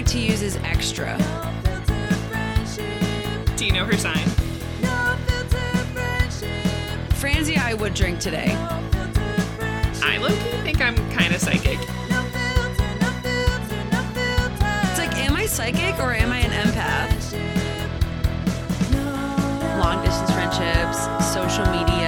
like to use is extra. Do you know her sign? Franzi, I would drink today. I look think I'm kind of psychic. It's like, am I psychic or am I an empath? Long distance friendships, social media.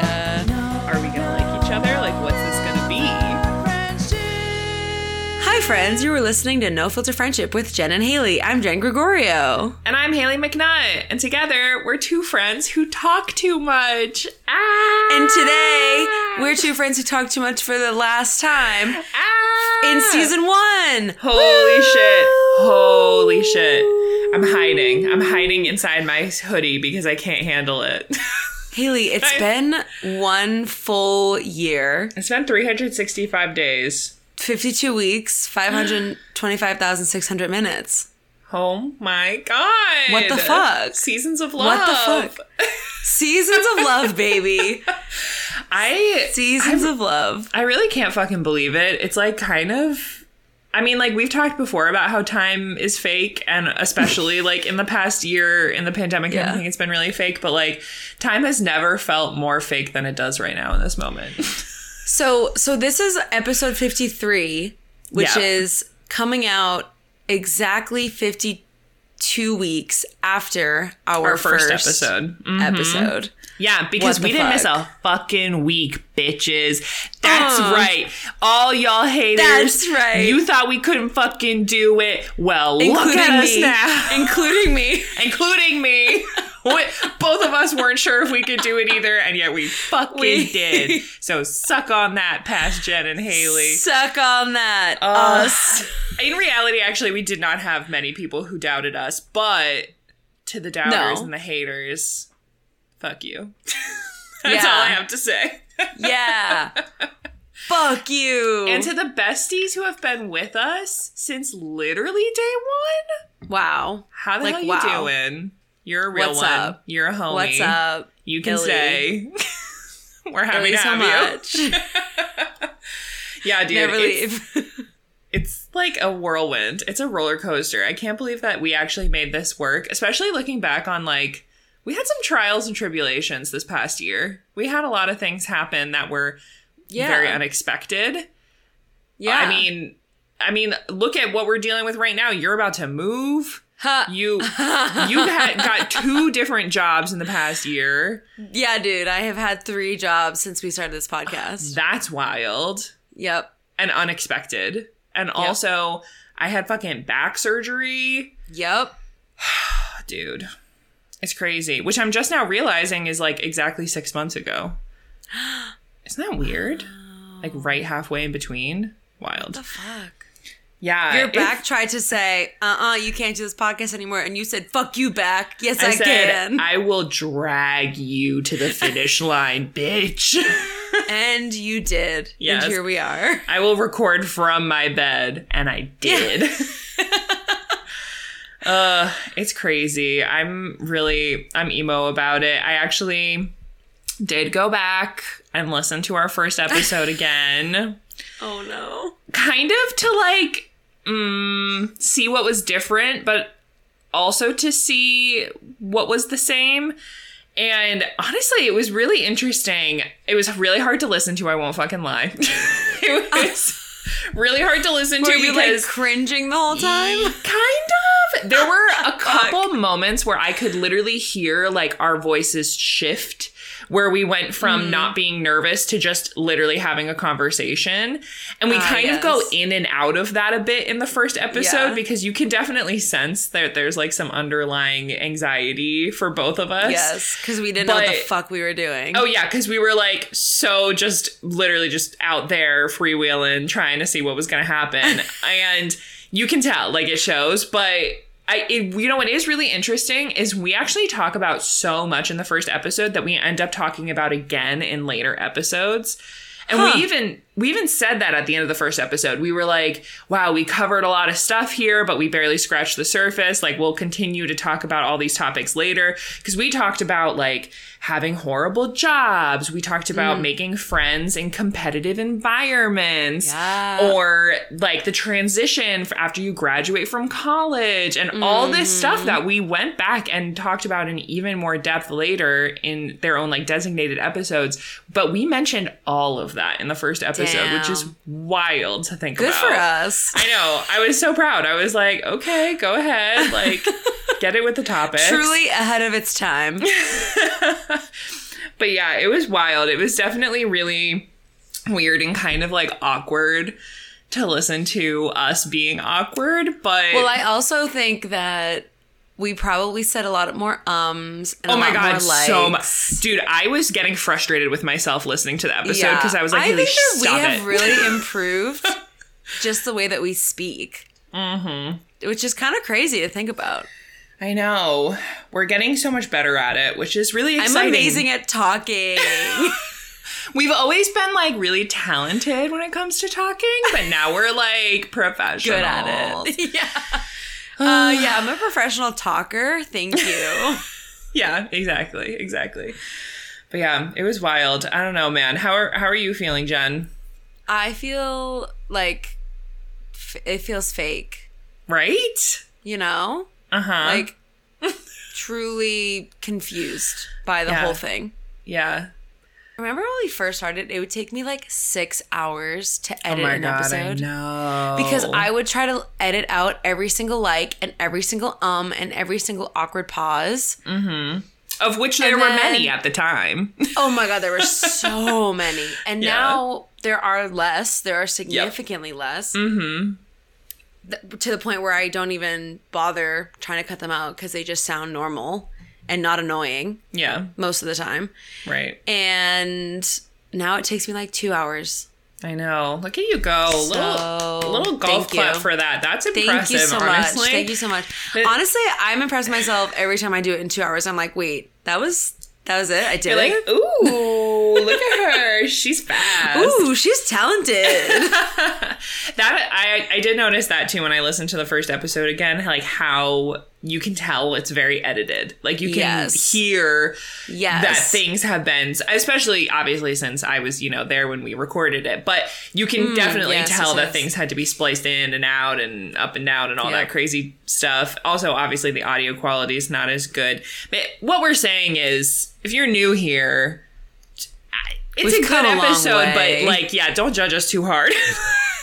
Friends. You were listening to No Filter Friendship with Jen and Haley. I'm Jen Gregorio. And I'm Haley McNutt, and together we're two friends who talk too much. Ah! And today, we're two friends who talk too much for the last time ah! in season one. Holy shit! Holy shit! I'm hiding. I'm hiding inside my hoodie because I can't handle it. Haley, it's I- been one full year, it's been 365 days. 52 weeks, 525,600 minutes. Oh my god! What the fuck? Seasons of love. What the fuck? Seasons of love, baby. I Seasons of love. I really can't fucking believe it. It's like kind of I mean, like we've talked before about how time is fake, and especially like in the past year in the pandemic, Yeah. I think it's been really fake. But like, time has never felt more fake than it does right now in this moment. So, so this is episode 53, which Yeah. is coming out exactly 52 weeks after our, Our first episode. Mhm. episode. Yeah, because we didn't miss a fucking week, bitches. That's Uh. right. All y'all haters. That's right. You thought we couldn't fucking do it. Well, look Including at us me. now. Including me. including me. We- Both of us weren't sure if we could do it either, and yet we fucking We- did. So suck on that, past Jen and Haley. Suck on that. Uh, us. In reality, actually, we did not have many people who doubted us, but to the doubters No. and the haters, fuck you. That's Yeah. all I have to say. Yeah. Fuck you. And to the besties who have been with us since literally day one, wow. how the Like, hell you wow. doing? You're a real What's one. up? You're a homie. What's up? You can Billy? stay. We're happy Billy, to so have much. you. Yeah, dude. Never it's, leave. it's like a whirlwind. It's a roller coaster. I can't believe that we actually made this work, especially looking back on like we had some trials and tribulations this past year. We had a lot of things happen that were yeah. very unexpected. yeah. I mean, I mean, look at what we're dealing with right now. You're about to move. Ha. You you had got two different jobs in the past year. yeah, dude. I have had three jobs since we started this podcast. That's wild. Yep. and unexpected. And also, I had fucking back surgery. Yep. Dude, it's crazy. Which I'm just now realizing is like exactly six months ago. Isn't that weird? Like right halfway in between. Wild. The fuck. Yeah. Your back tried to say, uh uh you can't do this podcast anymore. And you said, fuck you, back. Yes, I, I said, can. I will drag you to the finish line, bitch. and you did. Yes. And here we are. I will record from my bed, and I did. uh, it's crazy. I'm really I'm emo about it. I actually did go back and listen to our first episode again, Oh, no. kind of to like mm, see what was different, but also to see what was the same. And honestly, it was really interesting. It was really hard to listen to. I won't fucking lie. it was really hard to listen to you like because cringing the whole time? kind of there were a couple moments where I could literally hear like our voices shift. Where we went Mm. from not being nervous to just literally having a conversation. And we Ah, kind of go in and out of that a bit in the first episode Yeah. because you can definitely sense that there's like some underlying anxiety for both of us. Yes, because we didn't know what the fuck we were doing. Oh yeah, because we were like so just literally just out there freewheeling, trying to see what was going to happen, and you can tell like it shows. But I, it, you know, what is really interesting is we actually talk about so much in the first episode that we end up talking about again in later episodes, and Huh. we even we even said that at the end of the first episode. We were like, wow, we covered a lot of stuff here, but we barely scratched the surface. Like, we'll continue to talk about all these topics later. Because we talked about like having horrible jobs. We talked about Mm. making friends in competitive environments. Yeah. Or like the transition after you graduate from college and all this Mm-hmm. stuff that we went back and talked about in even more depth later in their own like designated episodes. But we mentioned all of that in the first episode, which is wild to think Good about. for us. I know. I was so proud. I was like, okay, go ahead. Like, get it with the topics. Truly ahead of its time. But yeah, it was wild. It was definitely really weird and kind of like awkward to listen to us being awkward. But Well, I also think that we probably said a lot more ums and oh my god, more so much, dude! I was getting frustrated with myself listening to the episode Yeah. because I was like, I think that we have it. really improved just the way that we speak. Mm-hmm. Which is kind of crazy to think about. I know we're getting so much better at it, which is really I'm amazing at talking. We've always been like really talented when it comes to talking, but now we're like professional. Good at it. yeah. Uh, yeah, I'm a professional talker. Thank you. Yeah, exactly, exactly. But yeah, it was wild. I don't know, man. How are how are you feeling, Jen? I feel like f- it feels fake, Right? you know? Uh huh. Like truly confused by the Yeah. whole thing. yeah. Remember when we first started, it would take me like six hours to Oh edit my an god, episode. Know. Because I would try to edit out every single like and every single um and every single awkward pause. of which there And were then- many at the time. Oh my god, there were so many. And Yeah. now there are less. There are significantly less. Mm-hmm. to the point where I don't even bother trying to cut them out because they just sound normal and not annoying yeah, most of the time. right. And now it takes me like two hours. I know. Look at you go. little So, little golf thank clap for that. That's impressive. Thank you so honestly. much. Thank you so much. But- Honestly, I'm impressed myself every time I do it in two hours. I'm like, wait, that was that was it. I did You're like, it. ooh, look at her. She's fast. Ooh, she's talented. That I I did notice that too when I listened to the first episode again, like how you can tell it's very edited. Like you can Yes. hear yes. that things have been especially obviously since I was, you know, there when we recorded it, but you can definitely Mm, yes, tell that things had to be spliced in and out and up and down and all Yeah. that crazy stuff. Also, obviously the audio quality is not as good. But what we're saying is if you're new here, it's We've a good a episode, but like, yeah, don't judge us too hard.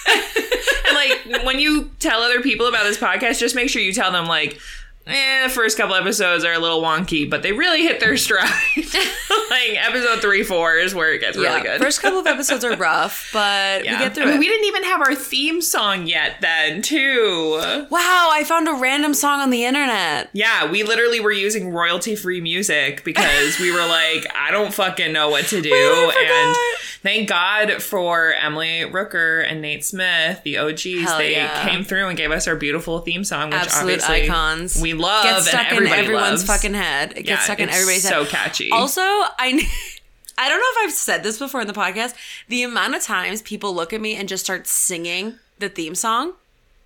and like, when you tell other people about this podcast, just make sure you tell them like, eh, the first couple episodes are a little wonky, but they really hit their stride. like episode three, four is where it gets yeah, really good. first couple of episodes are rough, but yeah. we get through I mean, it. we didn't even have our theme song yet then, too. wow, I found a random song on the internet. Yeah, we literally were using royalty free music because we were like, I don't fucking know what to do. And thank God for Emily Rooker and Nate Smith, the OGs. Hell they yeah. came through and gave us our beautiful theme song, which Absolute obviously icons. we love Gets stuck and in everyone's loves. fucking head. It gets Yeah, stuck in everybody's so head. So catchy. Also, I I don't know if I've said this before in the podcast. The amount of times people look at me and just start singing the theme song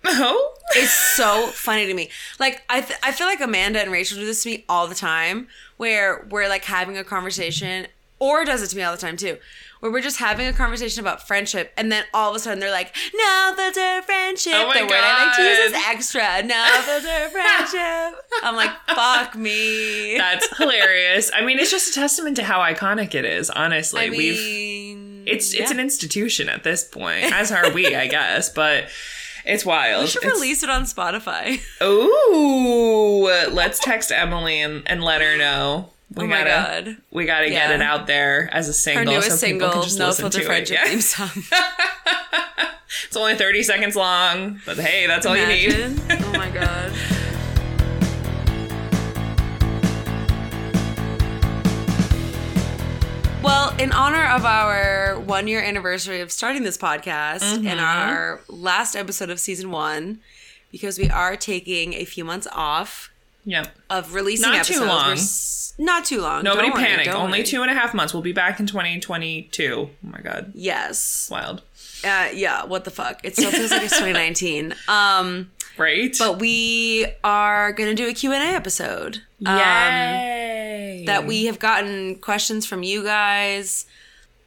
Oh, is so funny to me. Like I th- I feel like Amanda and Rachel do this to me all the time where we're like having a conversation or does it to me all the time too. Where we're just having a conversation about friendship, and then all of a sudden they're like, "No filter friendship." Oh my the word I like to use is God. extra. No filter friendship. I'm like, "Fuck me." that's hilarious. I mean, it's just a testament to how iconic it is. Honestly, I we've mean, it's it's yeah. an institution at this point, as are we, I guess. But it's wild. We should It's- release it on Spotify. Ooh, let's text Emily and, and let her know. We oh my gotta, god. we gotta get it out there as a Her single. newest so single, can just No Filter. Friendship Yeah. theme song. It's only thirty seconds long, but hey, that's all you need. Oh my god. Well, in honor of our one year anniversary of starting this podcast Mm-hmm. and our last episode of season one, because we are taking a few months off Yep. of releasing Not too episodes. long. Not too long. Nobody Don't panic. don't Only worry. two and a half months. We'll be back in 2022. Oh my god, Yes. wild. Uh, yeah, what the fuck? It still feels like it's 2019. Um, Right? but we are gonna do a Q and A episode. Um, Yay. that we have gotten questions from you guys,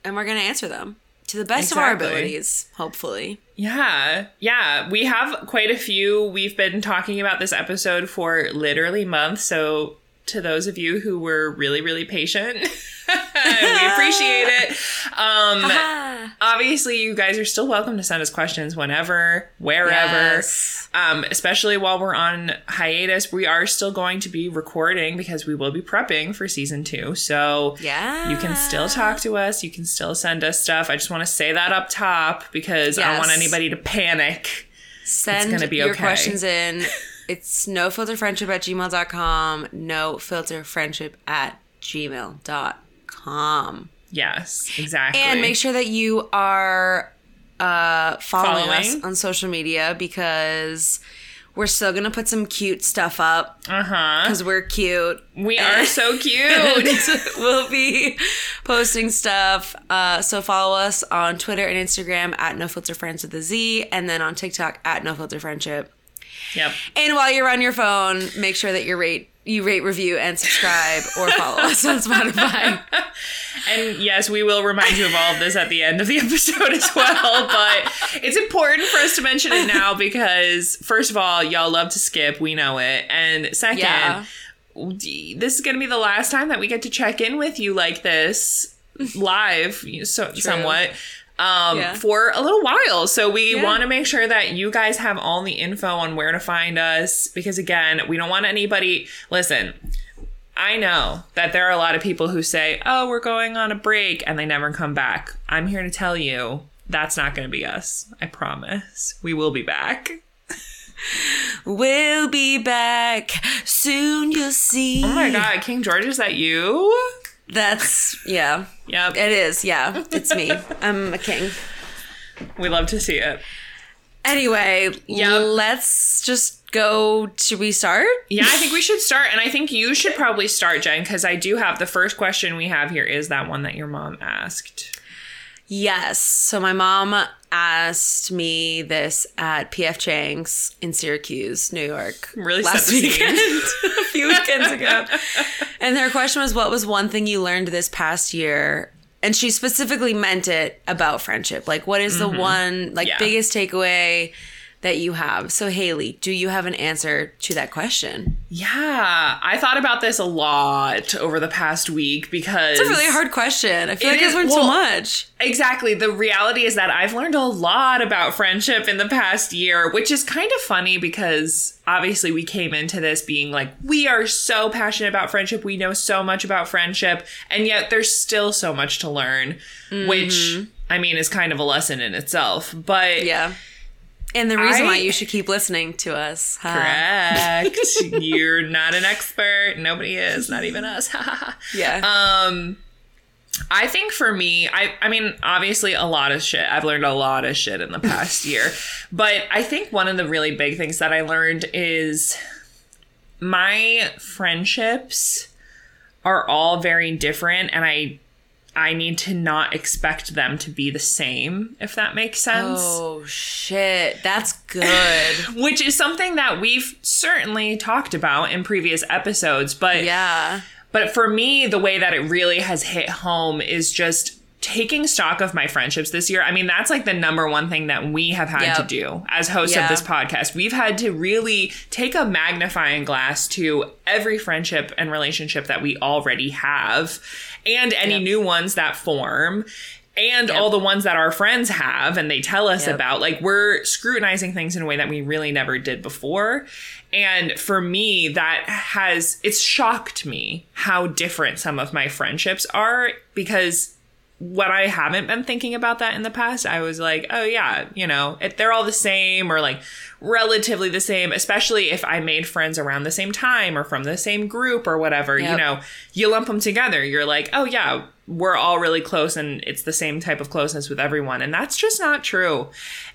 and we're gonna answer them to the best of our abilities, hopefully. Yeah, yeah. We have quite a few. We've been talking about this episode for literally months. So, to those of you who were really, really patient, we appreciate it. Um, obviously, you guys are still welcome to send us questions whenever, wherever. Yes. Um, especially while we're on hiatus, we are still going to be recording because we will be prepping for season two. So, Yeah. you can still talk to us. You can still send us stuff. I just want to say that up top because I don't want anybody to panic. Send gonna be your okay. questions in. It's nofilterfriendship at gmail.com. No filter friendship at gmail.com. Yes, exactly. And make sure that you are uh, following, Following. us on social media because we're still going to put some cute stuff up Uh huh. because we're cute. We are so cute. we'll be posting stuff. Uh, so follow us on Twitter and Instagram at No Filter Friends with a Z, and then on TikTok at No Filter Friendship. Yep. And while you're on your phone, make sure that you rate, you rate, review, and subscribe, or follow us on Spotify. And yes, we will remind you of all of this at the end of the episode as well. But it's important for us to mention it now because, first of all, y'all love to skip. We know it. And second, Yeah. this is going to be the last time that we get to check in with you like this live, so somewhat. Um, Yeah. for a little while. So we Yeah. want to make sure that you guys have all the info on where to find us because again, we don't want anybody listen. I know that there are a lot of people who say, "Oh, we're going on a break," and they never come back. I'm here to tell you that's not going to be us. I promise. We will be back. We'll be back soon. You'll see. Oh my god, King George, is that you? That's yeah. Yeah. It is. Yeah, it's me. I'm a king. We love to see it. Anyway, Yep. let's just go. Should we start? Yeah, I think we should start, and I think you should probably start, Jen, because I do have the first question we have here is that one that your mom asked. Yes. So my mom asked me this at PF Chang's in Syracuse, New York. Really last weekend, a few weekends ago. And her question was, "What was one thing you learned this past year?" And she specifically meant it about friendship. Like, what is the one like Mm-hmm. Yeah. biggest takeaway that you have? So Haley, do you have an answer to that question? Yeah, I thought about this a lot over the past week because It's a really hard question. I feel like I've is- learned so much. Exactly. The reality is that I've learned a lot about friendship in the past year, which is kind of funny because obviously we came into this being like, we are so passionate about friendship. We know so much about friendship. And yet there's still so much to learn, which mm-hmm. I mean is kind of a lesson in itself. But Yeah. And the reason why you should keep listening to us. huh? correct. You're not an expert. Nobody is, not even us. Yeah. Um, I think for me, I I mean, obviously a lot of shit. I've learned a lot of shit in the past year. But I think one of the really big things that I learned is my friendships are all very different and I I need to not expect them to be the same, if that makes sense. oh shit. That's good. Which is something that we've certainly talked about in previous episodes, but yeah. but for me, the way that it really has hit home is just taking stock of my friendships this year. I mean, that's like the number one thing that we have had to do as hosts Yeah. of this podcast. We've had to really take a magnifying glass to every friendship and relationship that we already have and any Yep. new ones that form. And all the ones that our friends have and they tell us Yep. about. Like, we're scrutinizing things in a way that we really never did before. And for me, that has, it's shocked me how different some of my friendships are because when I haven't been thinking about that in the past, I was like, oh yeah, you know, they're all the same or like relatively the same, especially if I made friends around the same time or from the same group or whatever, you know, you lump them together. You're like, oh yeah, we're all really close and it's the same type of closeness with everyone. And that's just not true.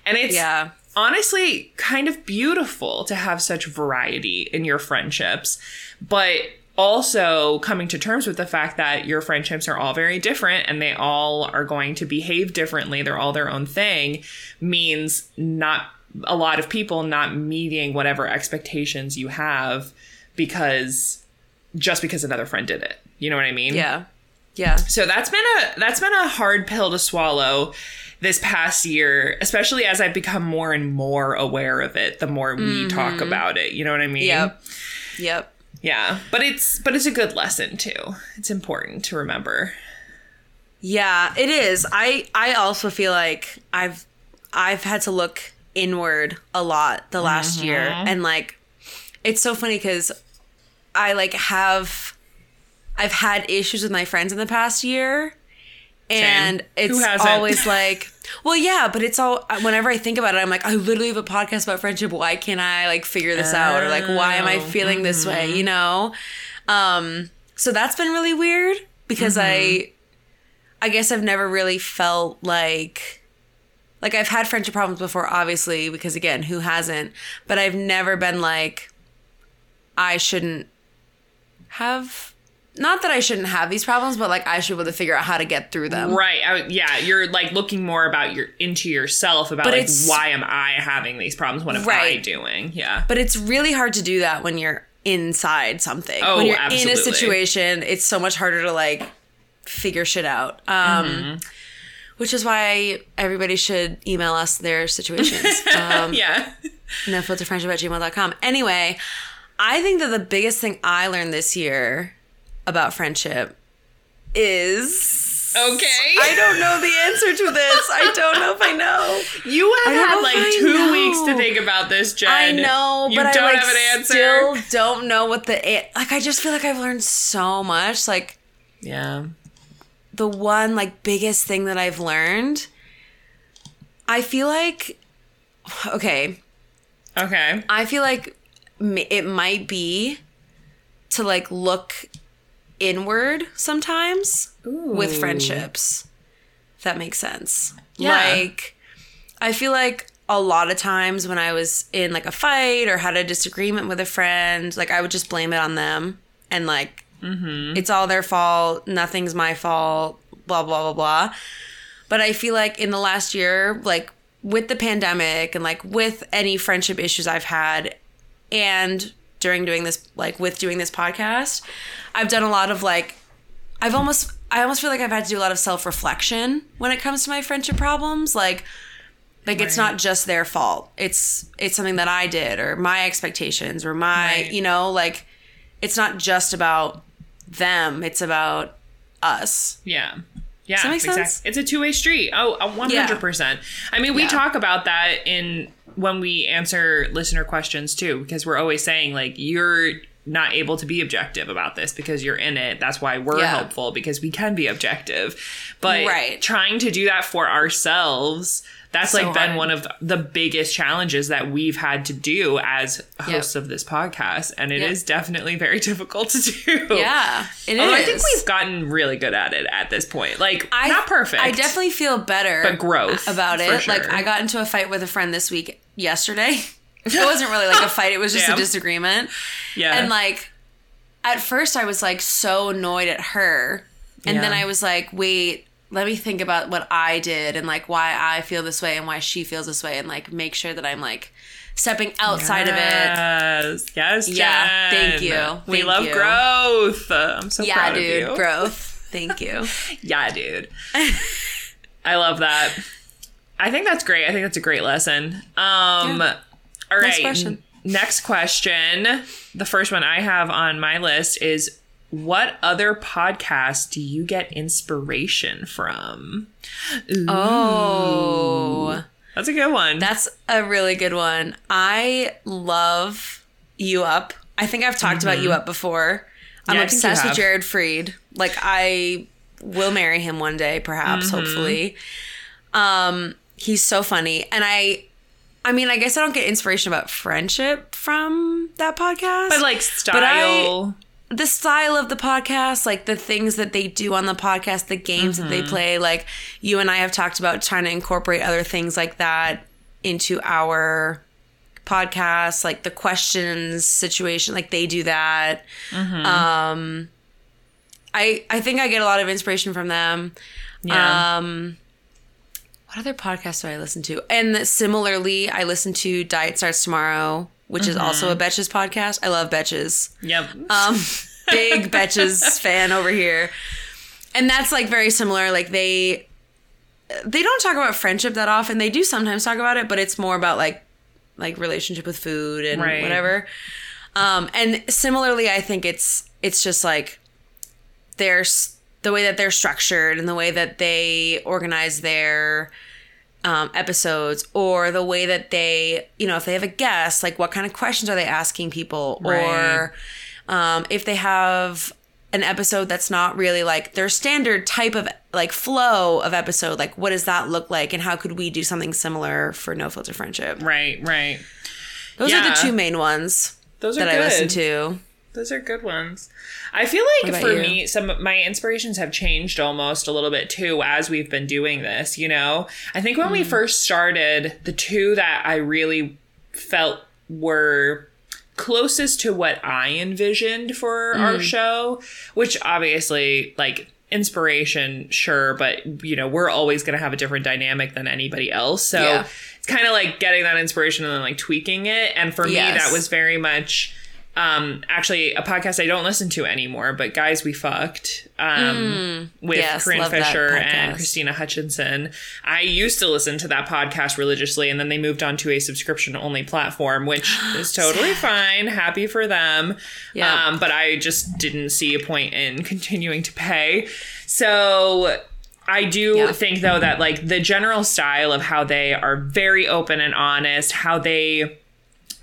And it's, Yeah. honestly kind of beautiful to have such variety in your friendships. But also coming to terms with the fact that your friendships are all very different and they all are going to behave differently. They're all their own thing means not a lot of people not meeting whatever expectations you have because just because another friend did it. You know what I mean? Yeah. Yeah. So that's been a that's been a hard pill to swallow this past year, especially as I've become more and more aware of it the more we talk mm-hmm. about it. You know what I mean? Yep. Yep. Yeah. But it's but it's a good lesson too. It's important to remember. Yeah, it is. I I also feel like I've I've had to look inward a lot the last year mm-hmm. and like it's so funny cuz I like have I've had issues with my friends in the past year and it's always like well yeah but it's all whenever i think about it i'm like i literally have a podcast about friendship. Why can't i like figure this out? Or like why am i Oh, feeling this way you know? Um so that's been really weird because i i guess i've never really felt like like i've had friendship problems before obviously because again who hasn't? But i've never been like i shouldn't have not that i shouldn't have these problems but like i should be able to figure out how to get through them Right. I, yeah, you're like looking more about your into yourself about But like why am I having these problems? What am I doing? Yeah. But it's really hard to do that when you're inside something. Oh, when you're in a situation, it's so much harder to like figure shit out. Um, Mm-hmm. Which is why everybody should email us their situations. Um, yeah. nofilterfriendship at gmail.com. Anyway, I think that the biggest thing I learned this year about friendship is. Okay. I don't know the answer to this. I don't know if I know. You have had like two know. weeks to think about this, Jen. I know, you but don't I like have an answer. still don't know what the like. I just feel like I've learned so much. Like Yeah. the one like biggest thing that I've learned. I feel like okay. Okay. I feel like it might be to like look inward sometimes with friendships. If that makes sense. Yeah. Like I feel like a lot of times when I was in like a fight or had a disagreement with a friend, like I would just blame it on them and like mm-hmm. it's all their fault, nothing's my fault, blah blah blah blah. But I feel like in the last year, like with the pandemic and like with any friendship issues I've had and during doing this like with doing this podcast, I've done a lot of like I've almost I almost feel like I've had to do a lot of self-reflection when it comes to my friendship problems. Like like it's not just their fault. It's it's something that I did or my expectations or my, Right. you know, like it's not just about them, it's about us. Yeah. Yeah, that make sense? exactly. It's a two way street. Oh, one hundred percent. I mean, we Yeah. talk about that in when we answer listener questions too, because we're always saying like you're not able to be objective about this because you're in it. That's why we're Yeah. helpful because we can be objective. But Right. trying to do that for ourselves, that's So like been hard. one of the biggest challenges that we've had to do as hosts of this podcast, and it is Yep. definitely very difficult to do. Yeah, it is. I think we've gotten really good at it at this point. Like I, not perfect. I definitely feel better But growth, about it. Like. I got into a fight with a friend this week yesterday. It wasn't really like a fight, it was just Damn. a disagreement. Yeah. And like at first I was like so annoyed at her. And then I was like, wait, let me think about what I did and like why I feel this way and why she feels this way and like make sure that I'm like stepping outside of it. Yes. Yes. Yeah, Jen. thank you. We love you. growth. I'm so Yeah, proud dude, of you. growth. Thank you. Yeah, dude. I love that. I think that's great. I think that's a great lesson. Um Yeah. all right. Next question. Next question. The first one I have on my list is what other podcast do you get inspiration from? Ooh. Oh. That's a good one. That's a really good one. I love You Up. I think I've talked about You Up before. I'm Mm-hmm. Yeah, I obsessed with. Jared Freid. Like I will marry him one day, perhaps, Mm-hmm. hopefully. Um, he's so funny. And I I mean, I guess I don't get inspiration about friendship from that podcast. but like I- style. The style of the podcast, like the things that they do on the podcast, the games that they Mm-hmm. play, like you and I have talked about trying to incorporate other things like that into our podcast, like the questions situation, like they do that. Mm-hmm. Um, I I think I get a lot of inspiration from them. Yeah. Um, what other podcasts do I listen to? And similarly, I listen to Diet Starts Tomorrow, which is also a Betches podcast. I love Betches. yep. Um, big Betches fan over here. And that's like very similar. Like they they don't talk about friendship that often. They do sometimes talk about it, but it's more about like like relationship with food and Right. whatever. Um, and similarly, I think it's it's just like there's the way that they're structured and the way that they organize their um, episodes or the way that they, you know, if they have a guest, like what kind of questions are they asking people Right. or um, if they have an episode that's not really like their standard type of like flow of episode, like what does that look like and how could we do something similar for No Filter Friendship? right, right. Those are the two main ones Those are that good. I listen to. Those are good ones. I feel like for you? me, some of my inspirations have changed almost a little bit too as we've been doing this, you know? I think when Mm. we first started, the two that I really felt were closest to what I envisioned for Mm. our show, which obviously, like, inspiration, sure, but, you know, we're always going to have a different dynamic than anybody else. So Yeah. it's kind of like getting that inspiration and then, like, tweaking it. And for me, that was very much um actually a podcast I don't listen to anymore, but guys we fucked um with Hmm. Yes, Corinne Fisher and. Krystyna Hutchinson. I used to listen to that podcast religiously and then they moved on to a subscription only platform, which is totally fine. Happy for them. Yeah. Um, but I just didn't see a point in continuing to pay. So I do Yeah. think though that like the general style of how they are very open and honest, how they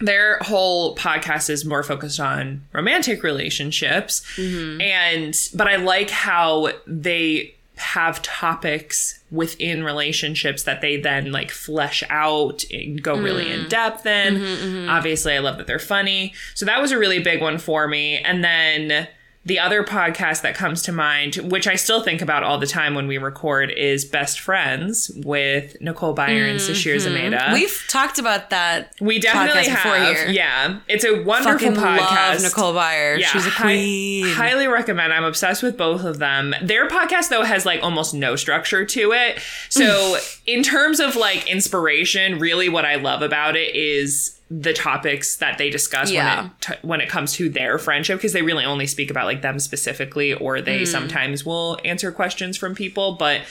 their whole podcast is more focused on romantic relationships. Mm-hmm. And but i like how they have topics within relationships that they then like flesh out and go really mm-hmm. in depth in. Mm-hmm, Obviously i love that they're funny. So that was a really big one for me. And then the other podcast that comes to mind, which I still think about all the time when we record, is Best Friends with Nicole Byer and mm-hmm. Sasheer Zamata. We've talked about that. We definitely have. here. Yeah, it's a wonderful Fucking podcast. love Nicole Byer. Yeah, She's a hi- queen. highly recommend. I'm obsessed with both of them. Their podcast though has like almost no structure to it. So in terms of like inspiration, really what I love about it is the topics that they discuss Yeah. when it t- when it comes to their friendship because they really only speak about like them specifically or they mm. sometimes will answer questions from people but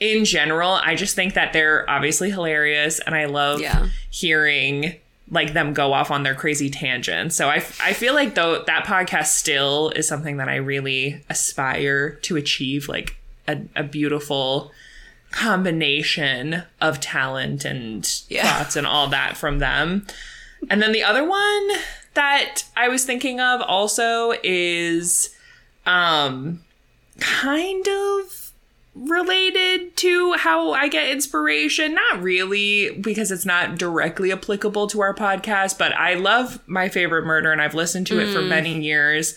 in general i just think that they're obviously hilarious and i love Yeah. hearing like them go off on their crazy tangents so i, I feel like though that podcast still is something that i really aspire to achieve like a, a beautiful combination of talent and Yeah. thoughts and all that from them and then the other one that I was thinking of also is um kind of related to how I get inspiration. Not really because it's not directly applicable to our podcast, but I love my favorite murder and I've listened to it for many years.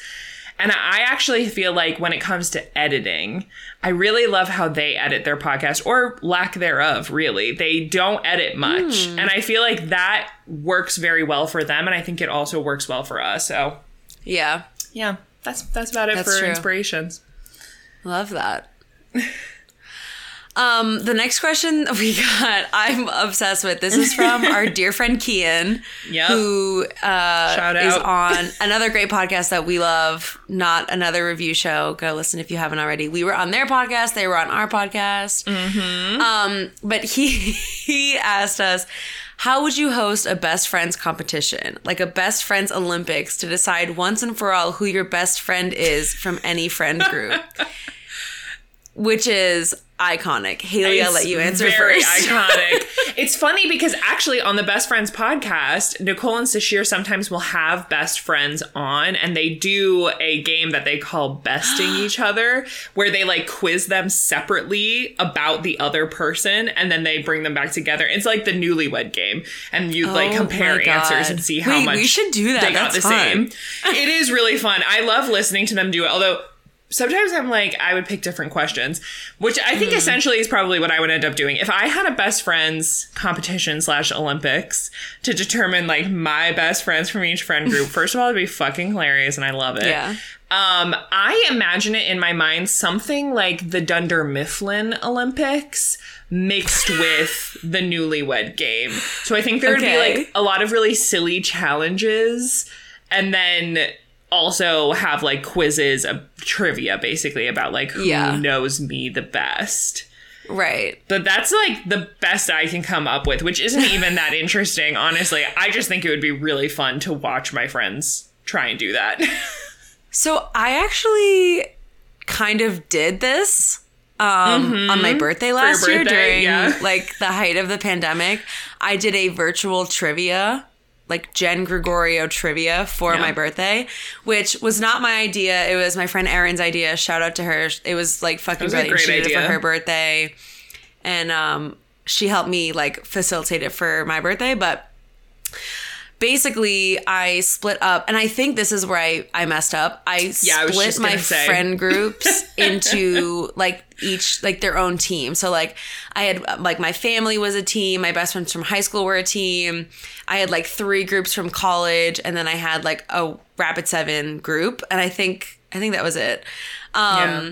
And I actually feel like when it comes to editing, I really love how they edit their podcast or lack thereof, really. They don't edit much. Hmm. And I feel like that works very well for them. And I think it also works well for us. So, Yeah. yeah, that's that's about it That's for true. inspirations. Love that. Um, the next question we got, I'm obsessed with. This is from our dear friend Kian, Yep. who uh, is on another great podcast that we love. Not another review show. Go listen if you haven't already. We were on their podcast. They were on our podcast. Mm-hmm. Um, but he he asked us. How would you host a best friends competition, like a best friends Olympics, to decide once and for all who your best friend is from any friend group? Which is iconic. Haley, I'll let you answer very first. iconic. it's funny because actually on the Best Friends podcast, Nicole and Sasheer sometimes will have best friends on and they do a game that they call besting each other where they like quiz them separately about the other person and then they bring them back together. It's like the newlywed game and you like Oh compare answers and see how Wait, much we should do that. they got That's the fun. same. it is really fun. I love listening to them do it. Although sometimes I'm like, I would pick different questions, which I think essentially is probably what I would end up doing. If I had a best friends competition slash Olympics to determine like my best friends from each friend group, first of all, it'd be fucking hilarious and I love it. Yeah. Um, I imagine it in my mind something like the Dunder Mifflin Olympics mixed with the newlywed game. So I think there would be like a lot of really silly challenges and then also have like quizzes of trivia basically about like who Yeah. knows me the best. Right. But that's like the best I can come up with, which isn't even that interesting, honestly. I just think it would be really fun to watch my friends try and do that. So I actually kind of did this um, on my birthday last year Mm-hmm. during yeah. like the height of the pandemic. I did a virtual trivia, like Jen Gregorio trivia for Yeah. my birthday, which was not my idea. It was my friend Erin's idea. Shout out to her. It was like fucking was brilliant. She did it for her birthday, and um, she helped me like facilitate it for my birthday, but basically I split up and I think this is where I, I messed up. I Yeah, I split just my say. friend groups into like each like their own team. So like I had like my family was a team, my best friends from high school were a team. I had like three groups from college and then I had like a rapid 7 group and I think I think that was it. Um Yeah.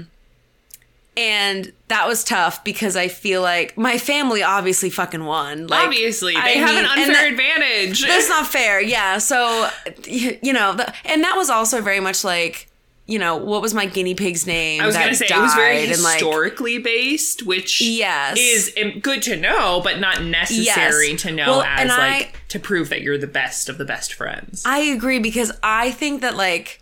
And that was tough because I feel like my family obviously fucking won. Like Obviously, they I have an mean, and unfair that- advantage. that's not fair. Yeah. So, you know, the, and that was also very much like, you know, what was my guinea pig's name? I was going to say it was very and, like, historically based, which Yes. is good to know, but not necessary Yes. to know Well, as and I- like to prove that you're the best of the best friends. I agree because I think that like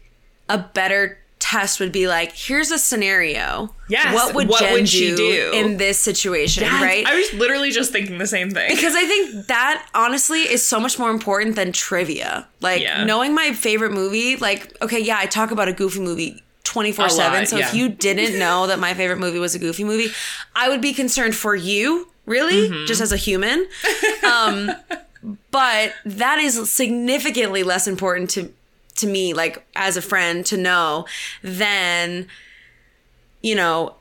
a better test would be like, here's a scenario. Yes, What would what Jen would she do, do? in this situation? That's- right. I was literally just thinking the same thing. because I think that honestly is so much more important than trivia. Like Yeah. knowing my favorite movie, like, okay, yeah, I talk about a goofy movie 24 A 7. lot, So if you didn't know that my favorite movie was a goofy movie, I would be concerned for you, really, Mm-hmm. just as a human. Um, but that is significantly less important to to me like as a friend to know then, you know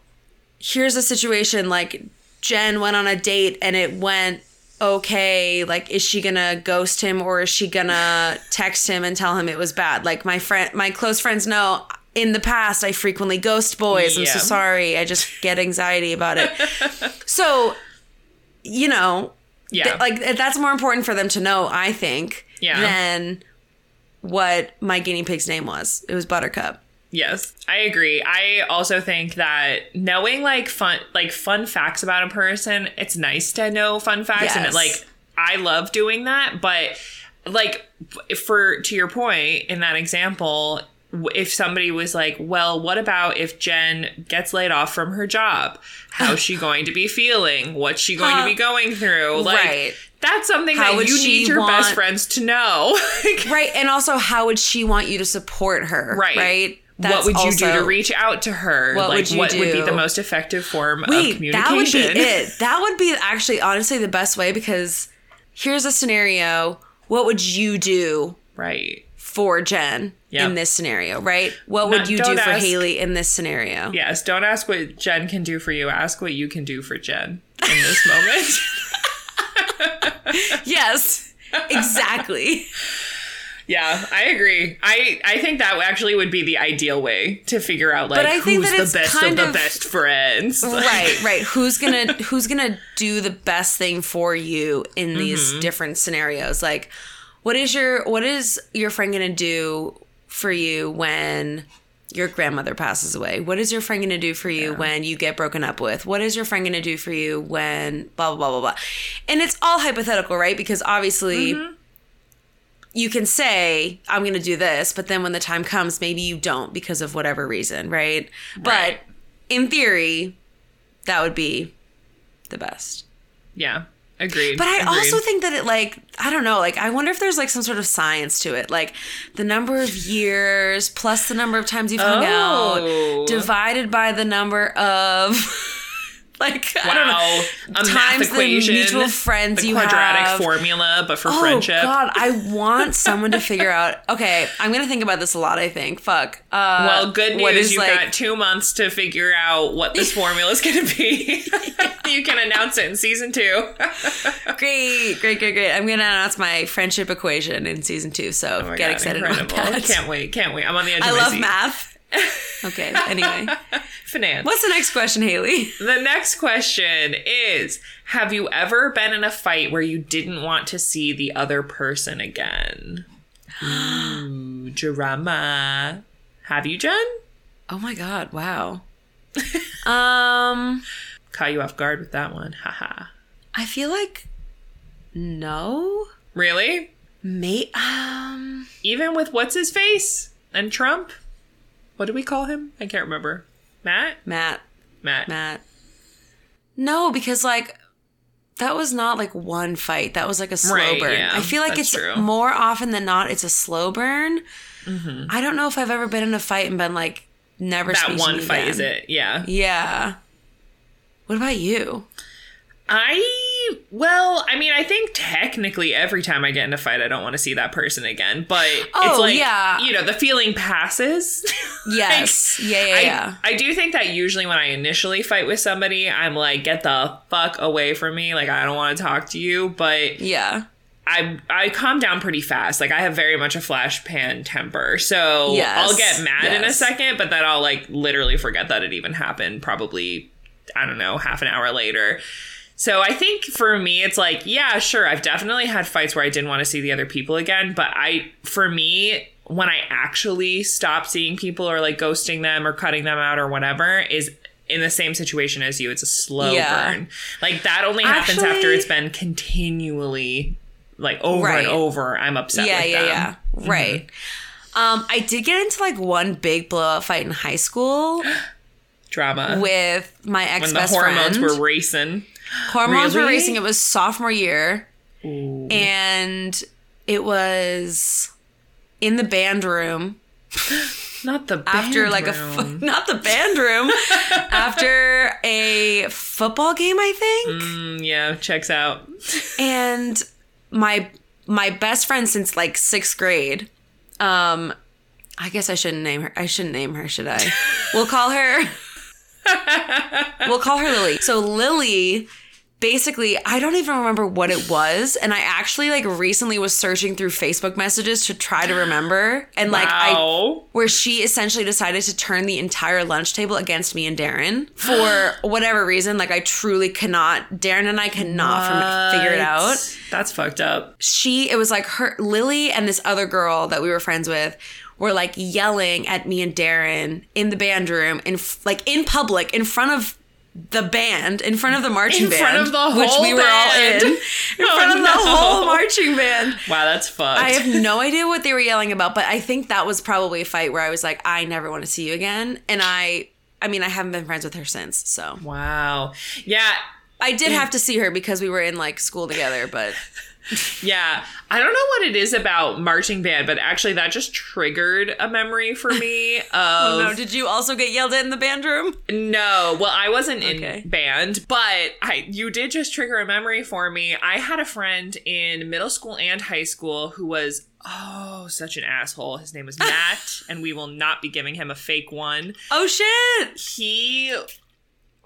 here's a situation like Jen went on a date and it went okay like is she gonna ghost him or is she gonna text him and tell him it was bad? Like my friend my close friends know in the past i frequently ghost boys. I'm so sorry. I just get anxiety about it. So you know yeah. th- like that's more important for them to know i think Yeah. than what my guinea pig's name was. It was buttercup. Yes, I agree. I also think that knowing like fun like fun facts about a person, it's nice to know fun facts and it like I love doing that, but like for to your point in that example, if somebody was like, "Well, what about if Jen gets laid off from her job? How's she going to be feeling? What's she going to be going through?" Like Right. that's something How that you need your best friends to know. right and also how would she want you to support her Right. right what would you do to reach out to her? What like, would you what would be the most effective form of communication? that would be it. That would be actually honestly the best way because here's a scenario. What would you do Right. For Jen Yep. in this scenario, right? What Not- would you do don't for ask- Haley in this scenario? Yes. Don't ask what Jen can do for you. Ask what you can do for Jen in this moment. Yes. Exactly. yeah, I agree. I I think that actually would be the ideal way to figure out like But I think who's the best kind of the of- best friends. right, right. Who's gonna who's gonna do the best thing for you in these Mm-hmm. different scenarios? Like, what is your what is your friend gonna do for you when your grandmother passes away? What is your friend gonna do for you when you get broken up with? What is your friend gonna do for you when blah blah blah blah blah? And it's all hypothetical, right? Because obviously. Mm-hmm. You can say, I'm going to do this, but then when the time comes, maybe you don't because of whatever reason, right? But Right. in theory, that would be the best. Yeah. Agreed. But I Agreed. also think that it like I don't know, like I wonder if there's like some sort of science to it. Like the number of years plus the number of times you've hung Oh. out divided by the number of Like I don't know. Wow. A Times the mutual friends the you quadratic have. formula, but for Oh friendship. God, I want someone to figure out. Okay, I'm gonna think about this a lot. I think. Fuck. Uh, Well, good news. is, You've like- got two months to figure out what this formula is going to be. you can announce it in season two. Great, great, great, great. I'm gonna announce my friendship equation in season two. So Oh get God, excited incredible. about that. Can't wait. Can't wait. I'm on the edge I of my seat I love seat. math. Okay. Anyway, Finance. what's the next question, Haley? The next question is Have you ever been in a fight where you didn't want to see the other person again? Ooh, drama. Have you, Jen? Oh my God! Wow. um, Caught you off guard with that one. Haha. I feel like no. Really? May um. Even with what's his face and Trump? What do we call him? I can't remember. Matt? Matt, Matt. Matt. No, because like that was not like one fight. That was like a slow Right, burn. yeah, I feel like it's true. more often than not it's a slow burn. Mm-hmm. I don't know if I've ever been in a fight and been like never. That one fight again. is it? Yeah. Yeah. What about you? I well, I mean, I think technically every time I get in a fight, I don't want to see that person again. But it's Oh, like yeah. you know, the feeling passes. Yes. yeah, yeah, I, yeah. I do think that usually when I initially fight with somebody, I'm like, get the fuck away from me. Like I don't want to talk to you. But yeah. I I calm down pretty fast. Like I have very much a flash pan temper. So Yes, I'll get mad in a second, but then I'll like literally forget that it even happened probably I don't know, half an hour later. So I think for me it's like, yeah, sure, I've definitely had fights where I didn't want to see the other people again, but I for me when I actually stop seeing people or like ghosting them or cutting them out or whatever is in the same situation as you. It's a slow Yeah. burn. Like that only happens after it's been continually like over Right. and over. I'm upset yeah, yeah, them. Mm-hmm. yeah. Right. Um, I did get into like one big blowout fight in high school Drama. with my ex when the hormones friend. were racing. Hormones were racing. It was sophomore year, and it was in the band room Not the after band like a room. fo- not the band room after a football game, I think. Mm, yeah, checks out. and my my best friend since like sixth grade um i guess i shouldn't name her i shouldn't name her should i we'll call her we'll call her lily so lily basically i don't even remember what it was and i actually like recently was searching through facebook messages to try to remember and like i wow. where she essentially decided to turn the entire lunch table against me and Darren for whatever reason. Like I truly cannot, Darren and I cannot from, figure it out. That's fucked up. She, it was like her, Lily and this other girl that we were friends with were like yelling at me and Darren in the band room in like in public in front of the band, in front of the marching band. In band, front of the which whole we were band. all in, in Oh, front of the whole marching band. Wow, that's fucked. I have no idea what they were yelling about, but I think that was probably a fight where I was like, I never want to see you again. And I, I mean, I haven't been friends with her since. So wow. Yeah. I did mm. have to see her because we were in like school together, but Yeah. I don't know what it is about marching band, but actually that just triggered a memory for me of oh no, did you also get yelled at in the band room? No, well, I wasn't Okay. in band, but I you did just trigger a memory for me. I had a friend in middle school and high school who was oh such an asshole. His name was Matt, and we will not be giving him a fake one. Oh shit. He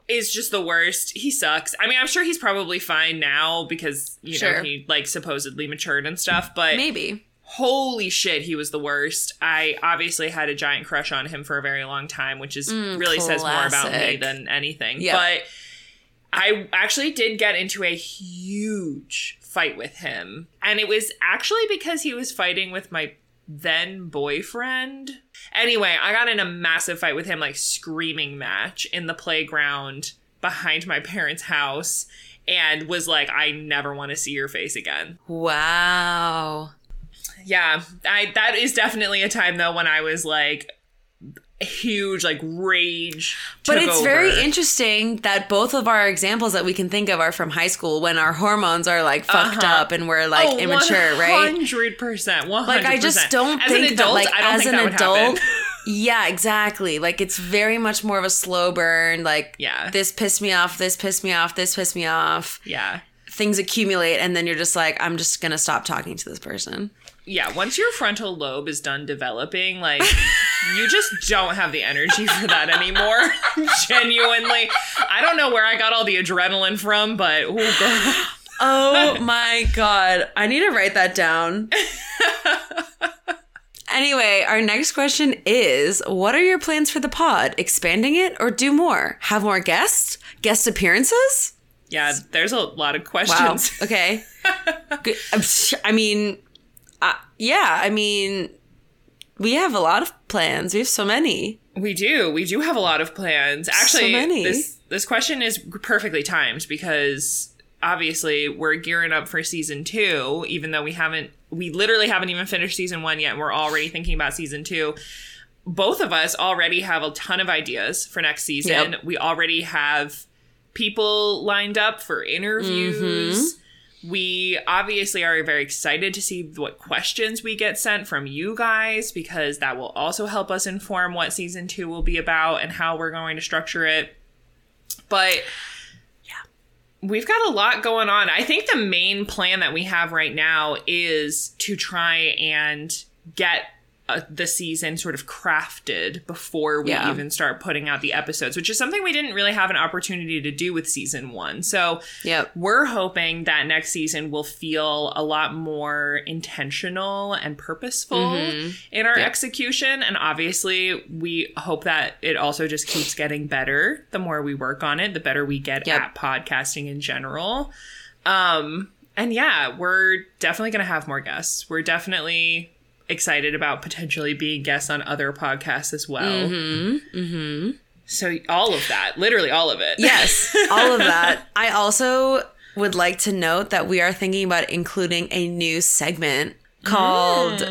is just the worst. He sucks. I mean, I'm sure he's probably fine now because you Sure. know he like supposedly matured and stuff, but Maybe. holy shit, he was the worst. I obviously had a giant crush on him for a very long time, which is mm, really says more about me than anything. But I actually did get into a huge fight with him. And it was actually because he was fighting with my then boyfriend. Anyway, I got in a massive fight with him, like screaming match in the playground behind my parents' house. And was like, I never want to see your face again Wow. yeah i that is definitely a time though when i was like huge like rage But it's very interesting that both of our examples that we can think of are from high school when our hormones are like fucked Uh-huh. up and we're like Oh, immature, right? 100% 100% Like I just don't as think an adult that like i don't as think an adult. Yeah, exactly. Like it's very much more of a slow burn. Like, Yeah. this pissed me off, this pissed me off, this pissed me off. yeah. Things accumulate, and then you're just like, I'm just gonna stop talking to this person. Yeah, once your frontal lobe is done developing, like you just don't have the energy for that anymore. Genuinely. I don't know where I got all the adrenaline from, but oh girl. Oh my god. I need to write that down. anyway, our next question is What are your plans for the pod? Expanding it or do more? Have more guests? Guest appearances? Yeah, there's a lot of Wow. questions. Okay. I'm sh- I mean, uh, yeah, I mean, we have a lot of plans. We have so many. We do. We do have a lot of plans. Actually, so many. this this question is perfectly timed because obviously we're gearing up for season 2 even though we haven't we literally haven't even finished season 1 yet and we're already thinking about season 2. Both of us already have a ton of ideas for next season. Yep. We already have people lined up for interviews. We obviously are very excited to see what questions we get sent from you guys because that will also help us inform what season two will be about and how we're going to structure it. But yeah, we've got a lot going on. I think the main plan that we have right now is to try and get uh, the season sort of crafted before we Yeah. even start putting out the episodes, which is something we didn't really have an opportunity to do with season one. So Yep. we're hoping that next season will feel a lot more intentional and purposeful in our Yep. execution. And obviously, we hope that it also just keeps getting better. The more we work on it, the better we get Yep. at podcasting in general. Um, and yeah, we're definitely going to have more guests. We're definitely excited about potentially being guests on other podcasts as well. Mm-hmm. Mm-hmm. So all of that, literally all of it. Yes, all of that. I also would like to note that we are thinking about including a new segment called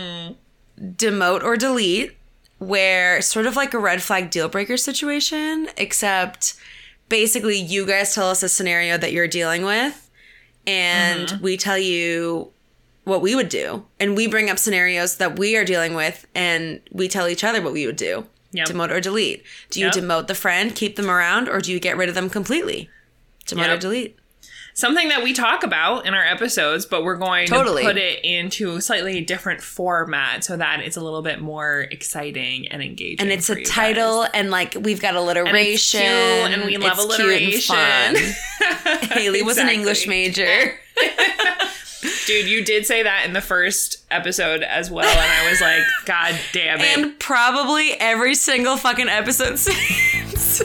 Demote or Delete, where sort of like a red flag deal breaker situation, except basically you guys tell us a scenario that you're dealing with, and we tell you what we would do. And we bring up scenarios that we are dealing with, and we tell each other what we would do. Yep. Demote or delete. Do you Yep. demote the friend, keep them around, or do you get rid of them completely? Demote or delete. something that we talk about in our episodes, but we're going Totally. to put it into a slightly different format so that it's a little bit more exciting and engaging. And it's a title, guys. and like we've got And alliteration, cute, and we love It's cute and alliteration. fun. Haley was an English major. Dude, you did say that in the first episode as well, and I was like, God damn it. and probably every single fucking episode since.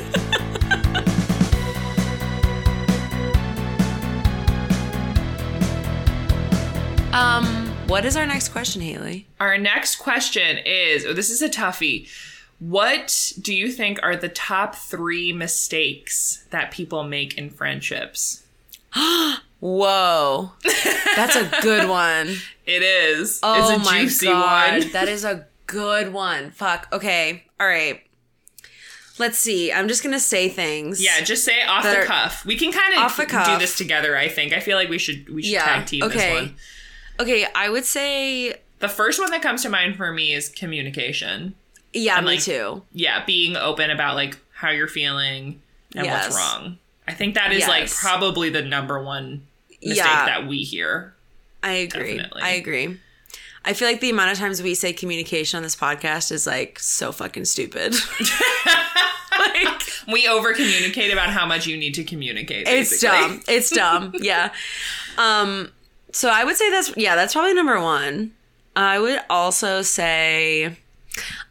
um, what is our next question, Haley? Our next question is oh, this is a toughie. What do you think are the top three mistakes that people make in friendships? Whoa, that's a good one. It is. Oh it's a my juicy god, one. that is a good one. Fuck. Okay. All right. Let's see. I'm just gonna say things. Yeah, just say off the cuff. We can kind of do this together. I think. I feel like we should we should Yeah, tag team okay. this one. Okay. I would say. The first one that comes to mind for me is communication. Yeah, And, me like, too. Yeah, being open about like how you're feeling and Yes. what's wrong. I think that is like probably the number one mistake Yeah. that we hear. I agree. Definitely. I agree. I feel like the amount of times we say communication on this podcast is like so fucking stupid. like We over communicate about how much you need to communicate. it's dumb. It's dumb. Yeah. Um so I would say that's yeah, that's probably number 1. I would also say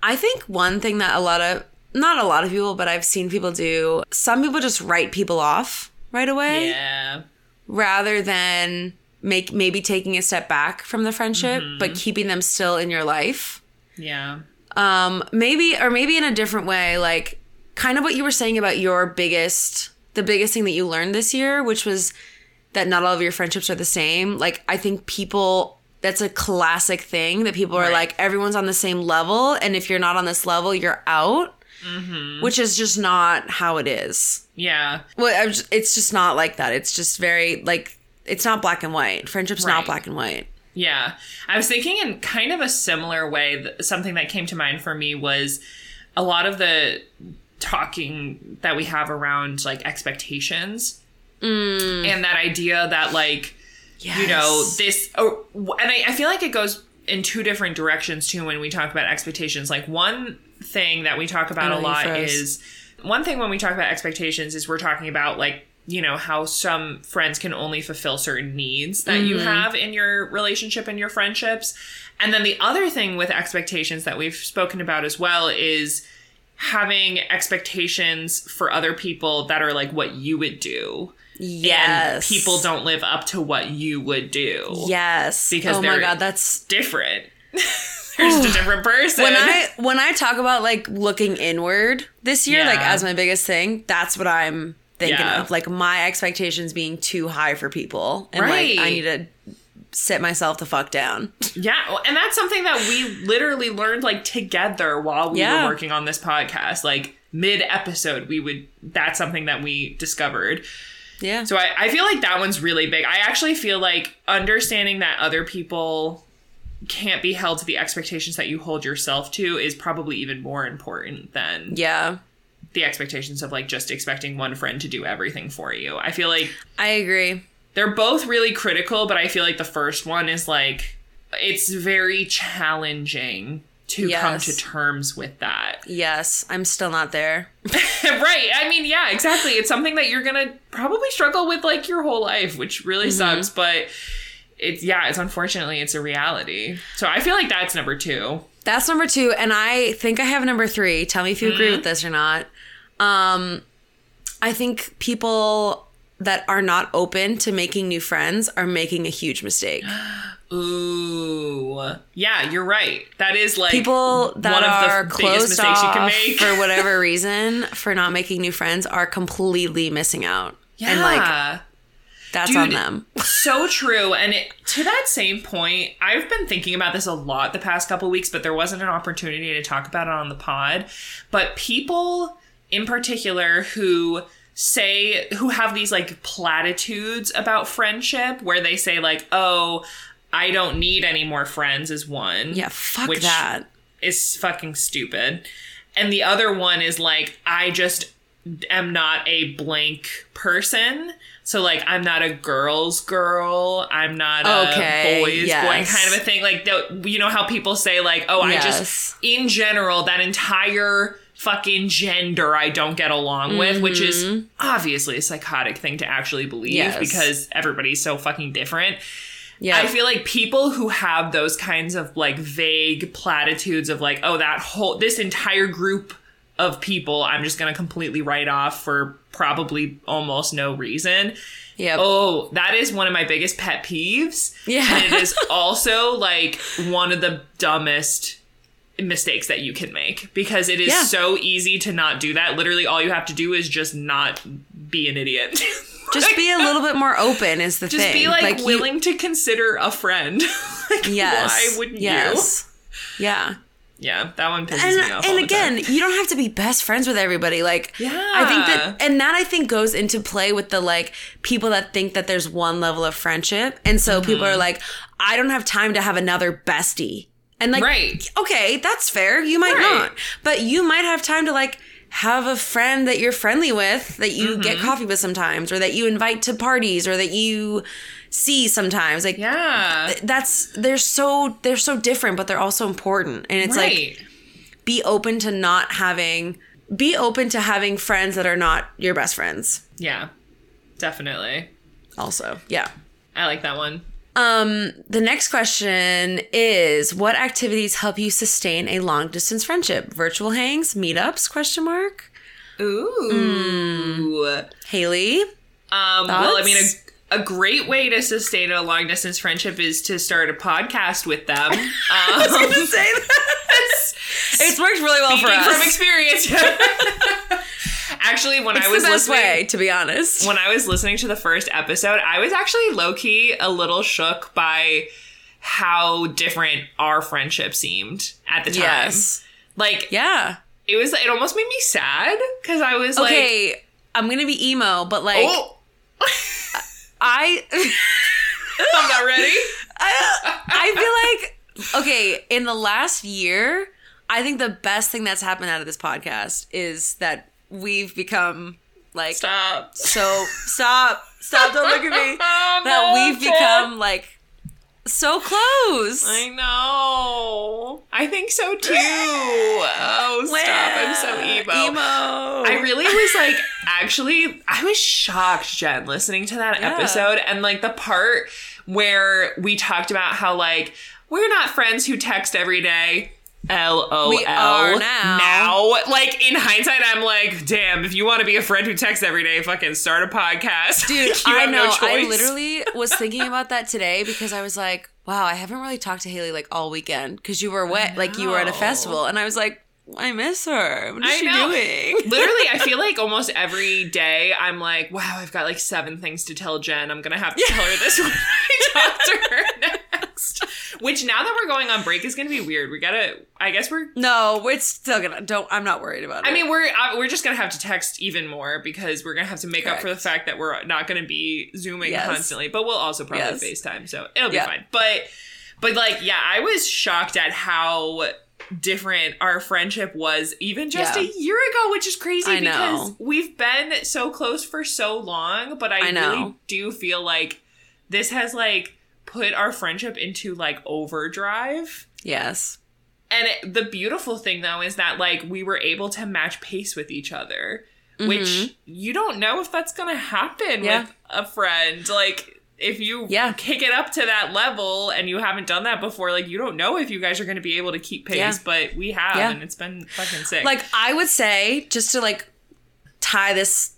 I think one thing that a lot of not a lot of people, but I've seen people do, some people just write people off right away. Yeah. rather than make maybe taking a step back from the friendship but keeping them still in your life Yeah. um maybe or maybe in a different way like kind of what you were saying about your biggest the biggest thing that you learned this year which was that not all of your friendships are the same like i think people that's a classic thing that people are Right. like everyone's on the same level and if you're not on this level you're out Mm-hmm. which is just not how it is Yeah. well, I'm just, it's just not like that. It's just very like it's not black and white. Friendship's Right. not black and white. Yeah. I was thinking in kind of a similar way, th- something that came to mind for me was a lot of the talking that we have around like expectations mm. and that idea that like you know this oh, and I, I feel like it goes in two different directions too when we talk about expectations like one thing that we talk about a lot is one thing when we talk about expectations is we're talking about like you know how some friends can only fulfill certain needs that you Mm-hmm. have in your relationship and your friendships and then the other thing with expectations that we've spoken about as well is having expectations for other people that are like what you would do yes. and people don't live up to what you would do Yes. Because oh my god, that's different they're just a different person when I when I talk about like looking inward this year, like as my biggest thing, that's what I'm thinking Yeah. of. Like my expectations being too high for people, and like I need to sit myself the fuck down. Yeah, and that's something that we literally learned like together while we Yeah. were working on this podcast. Like mid episode, we would that's something that we discovered. Yeah. So I, I feel like that one's really big. I actually feel like understanding that other people can't be held to the expectations that you hold yourself to is probably even more important than yeah. the expectations of like just expecting one friend to do everything for you. I feel like I agree. they're both really critical, but I feel like the first one is like it's very challenging to come to terms with that. Yes, I'm still not there. right. I mean, yeah, exactly. It's something that you're going to probably struggle with like your whole life, which really Mm-hmm. sucks, but it's yeah, it's unfortunately it's a reality. So I feel like that's number 2. That's number two, and I think I have number three. Tell me if you Mm-hmm. agree with this or not. Um, I think people that are not open to making new friends are making a huge mistake. Ooh. Yeah, you're right. That is like People that one of are closed mistakes you can off make. for whatever reason for not making new friends are completely missing out. yeah. And like that's Dude, on them. so true and it, to that same point i've been thinking about this a lot the past couple weeks but there wasn't an opportunity to talk about it on the pod but people in particular who say who have these like platitudes about friendship where they say like oh i don't need any more friends is one Yeah, fuck which that. is fucking stupid. And the other one is like, I just am not a blank person. So like, I'm not a girl's girl. I'm not a Okay, boy's boy kind of a thing. Like, the, you know how people say like, oh, I Yes. just in general that entire fucking gender I don't get along with, which is obviously a psychotic thing to actually believe Mm-hmm. Yes. because everybody's so fucking different. Yeah. I feel like people who have those kinds of like vague platitudes of like, oh, that whole this entire group of people, I'm just gonna completely write off for probably almost no reason. Yeah. Oh, that is one of my biggest pet peeves. Yeah. And it is also like one of the dumbest mistakes that you can make because it is Yeah. so easy to not do that. Literally all you have to do is just not be an idiot. Just be a little bit more open is the just thing. be like, you- willing to consider a friend. like, yes. why wouldn't yes. You? Yeah, that one pisses me and, off. all and again, you don't have to be best friends with everybody. Like, yeah, I think that, and that I think goes into play with the like people that think that there's one level of friendship, and so people Mm-hmm. are like, I don't have time to have another bestie, and like, Right. okay, that's fair. You might Right. not, but you might have time to like have a friend that you're friendly with that you Mm-hmm. get coffee with sometimes, or that you invite to parties, or that you see sometimes. Like, yeah, that's they're so they're so different, but they're also important, and it's like be open to not having be open to having friends that are not your best friends. Yeah, definitely. also yeah. I like that one. um the next question is what activities help you sustain a long distance friendship? Virtual hangs meetups question mark? Ooh. haley? Um, well, I mean, a, a great way to sustain a long distance friendship is to start a podcast with them. Um, say that it's worked really well for us from experience. actually, when it's I was the best listening, way to be honest when I was listening to the first episode, I was actually low key a little shook by how different our friendship seemed at the time. yes Like, yeah it was, it almost made me sad because I was like, okay i'm gonna be emo but like oh, i I'm not ready. I, I feel like okay in the last year I think the best thing that's happened out of this podcast is that we've become like Stop. so stop stop don't look at me Oh, that no, we've become like so close. I know. I think so too. Oh, stop. I'm so emo. Emo. I really was like, actually, I was shocked, Jen, listening to that Yeah. episode. And like the part where we talked about how, like, we're not friends who text every day. L O L. now. Now, like in hindsight, I'm like, damn. If you want to be a friend who texts every day, fucking start a podcast, Dude, you I know. no I literally was thinking about that today because I was like, wow, I haven't really talked to Haley like all weekend because you were wet, like you were at a festival, and I was like, I miss her. What is I she know. doing? Literally, I feel like almost every day I'm like, wow, I've got like seven things to tell Jen. I'm gonna have to tell her this when I talk to her. Which now that we're going on break is gonna be weird. We gotta. I guess we're. No, it's still gonna. Don't. I'm not worried about it. I mean, we're uh, we're just gonna have to text even more because we're gonna have to make up for the fact that we're not gonna be zooming Yes. constantly. But we'll also probably Yes. FaceTime, so it'll be Yeah. fine. But but like, yeah, I was shocked at how different our friendship was even just Yeah. a year ago, which is crazy I because know. we've been so close for so long. But I, I really do feel like this has like put our friendship into like overdrive. yes. And it, the beautiful thing though is that like we were able to match pace with each other, which you don't know if that's going to happen Mm-hmm. Yeah. with a friend. Like if you Yeah. kick it up to that level and you haven't done that before, like you don't know if you guys are going to be able to keep pace, Yeah. but we have Yeah. and it's been fucking sick. Like I would say, just to like tie this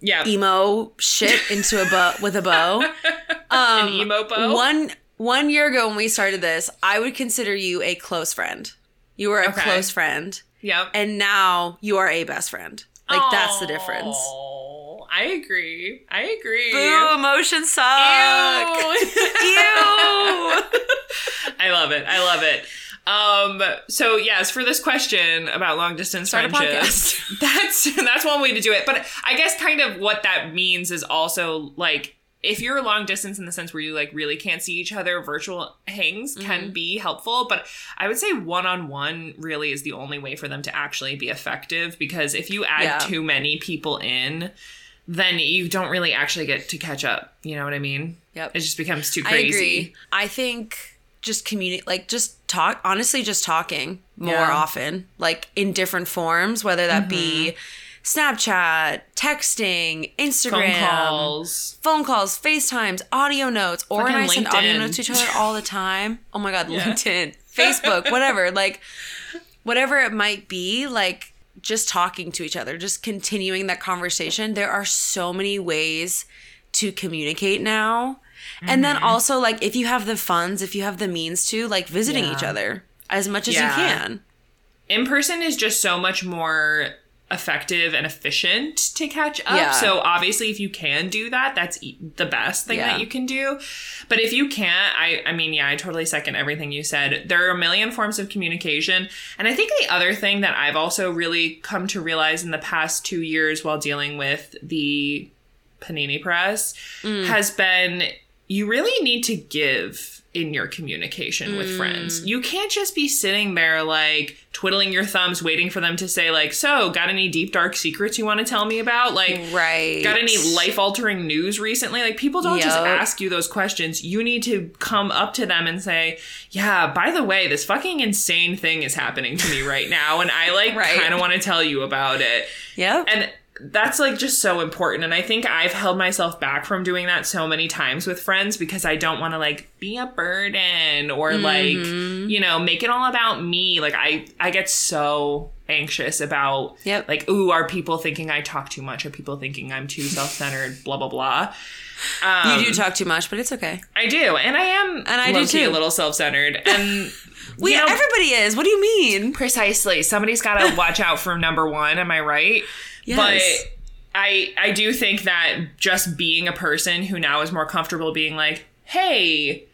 yeah. emo shit into a bow with a bow. Um, An emo bow? One one year ago when we started this, I would consider you a close friend. You were a Okay. close friend, Yep. and now you are a best friend. Like that's the difference. Oh, I agree. I agree. Boo! Emotions suck. Ew. I love it. I love it. Um, so yes, for this question about long distance Start friendships, that's that's one way to do it. But I guess kind of what that means is also like if you're long distance in the sense where you like really can't see each other, virtual hangs Mm-hmm. can be helpful. But I would say one on one really is the only way for them to actually be effective because if you add Yeah. too many people in, then you don't really actually get to catch up. You know what I mean? Yep. It just becomes too I crazy. agree. I think just communicate, like just talk. Honestly, just talking more Yeah. often, like in different forms, whether that be Mm-hmm. Snapchat, texting, Instagram, Phone calls. phone calls, FaceTimes, audio notes, or and I send audio notes to each other all the time. Oh my god, Yeah. LinkedIn, Facebook, whatever. Like whatever it might be, like just talking to each other, just continuing that conversation. There are so many ways to communicate now. And then Mm-hmm. also like if you have the funds, if you have the means to, like visiting Yeah. each other as much as Yeah. you can. in person is just so much more effective and efficient to catch up. Yeah. So obviously if you can do that, that's e- the best thing Yeah. that you can do. But if you can't, I I mean, yeah, I totally second everything you said. There are a million forms of communication. And I think the other thing that I've also really come to realize in the past 2 years while dealing with the Panini Press Mm. has been you really need to give in your communication with Mm. friends. You can't just be sitting there like twiddling your thumbs waiting for them to say like, "So, got any deep dark secrets you want to tell me about?" Like Right. Got any life altering news recently? Like, people don't just ask you those questions. You need to come up to them and say, Yeah, by the way, this fucking insane thing is happening to me right now. And I, like, Right. kind of want to tell you about it. Yeah. And that's like just so important. And I think I've held myself back from doing that so many times with friends because I don't want to like be a burden or Mm-hmm. like, you know, make it all about me. Like I I get so anxious about Yep. like, ooh, are people thinking I talk too much? Are people thinking I'm too self-centered? blah blah blah. Um, you do talk too much, but it's okay. I do, and I am, And I do too. a little self-centered, and We you know, everybody is. What do you mean? Precisely. Somebody's got to watch out for number one. Am I right? Yes. But I I do think that just being a person who now is more comfortable being like, hey.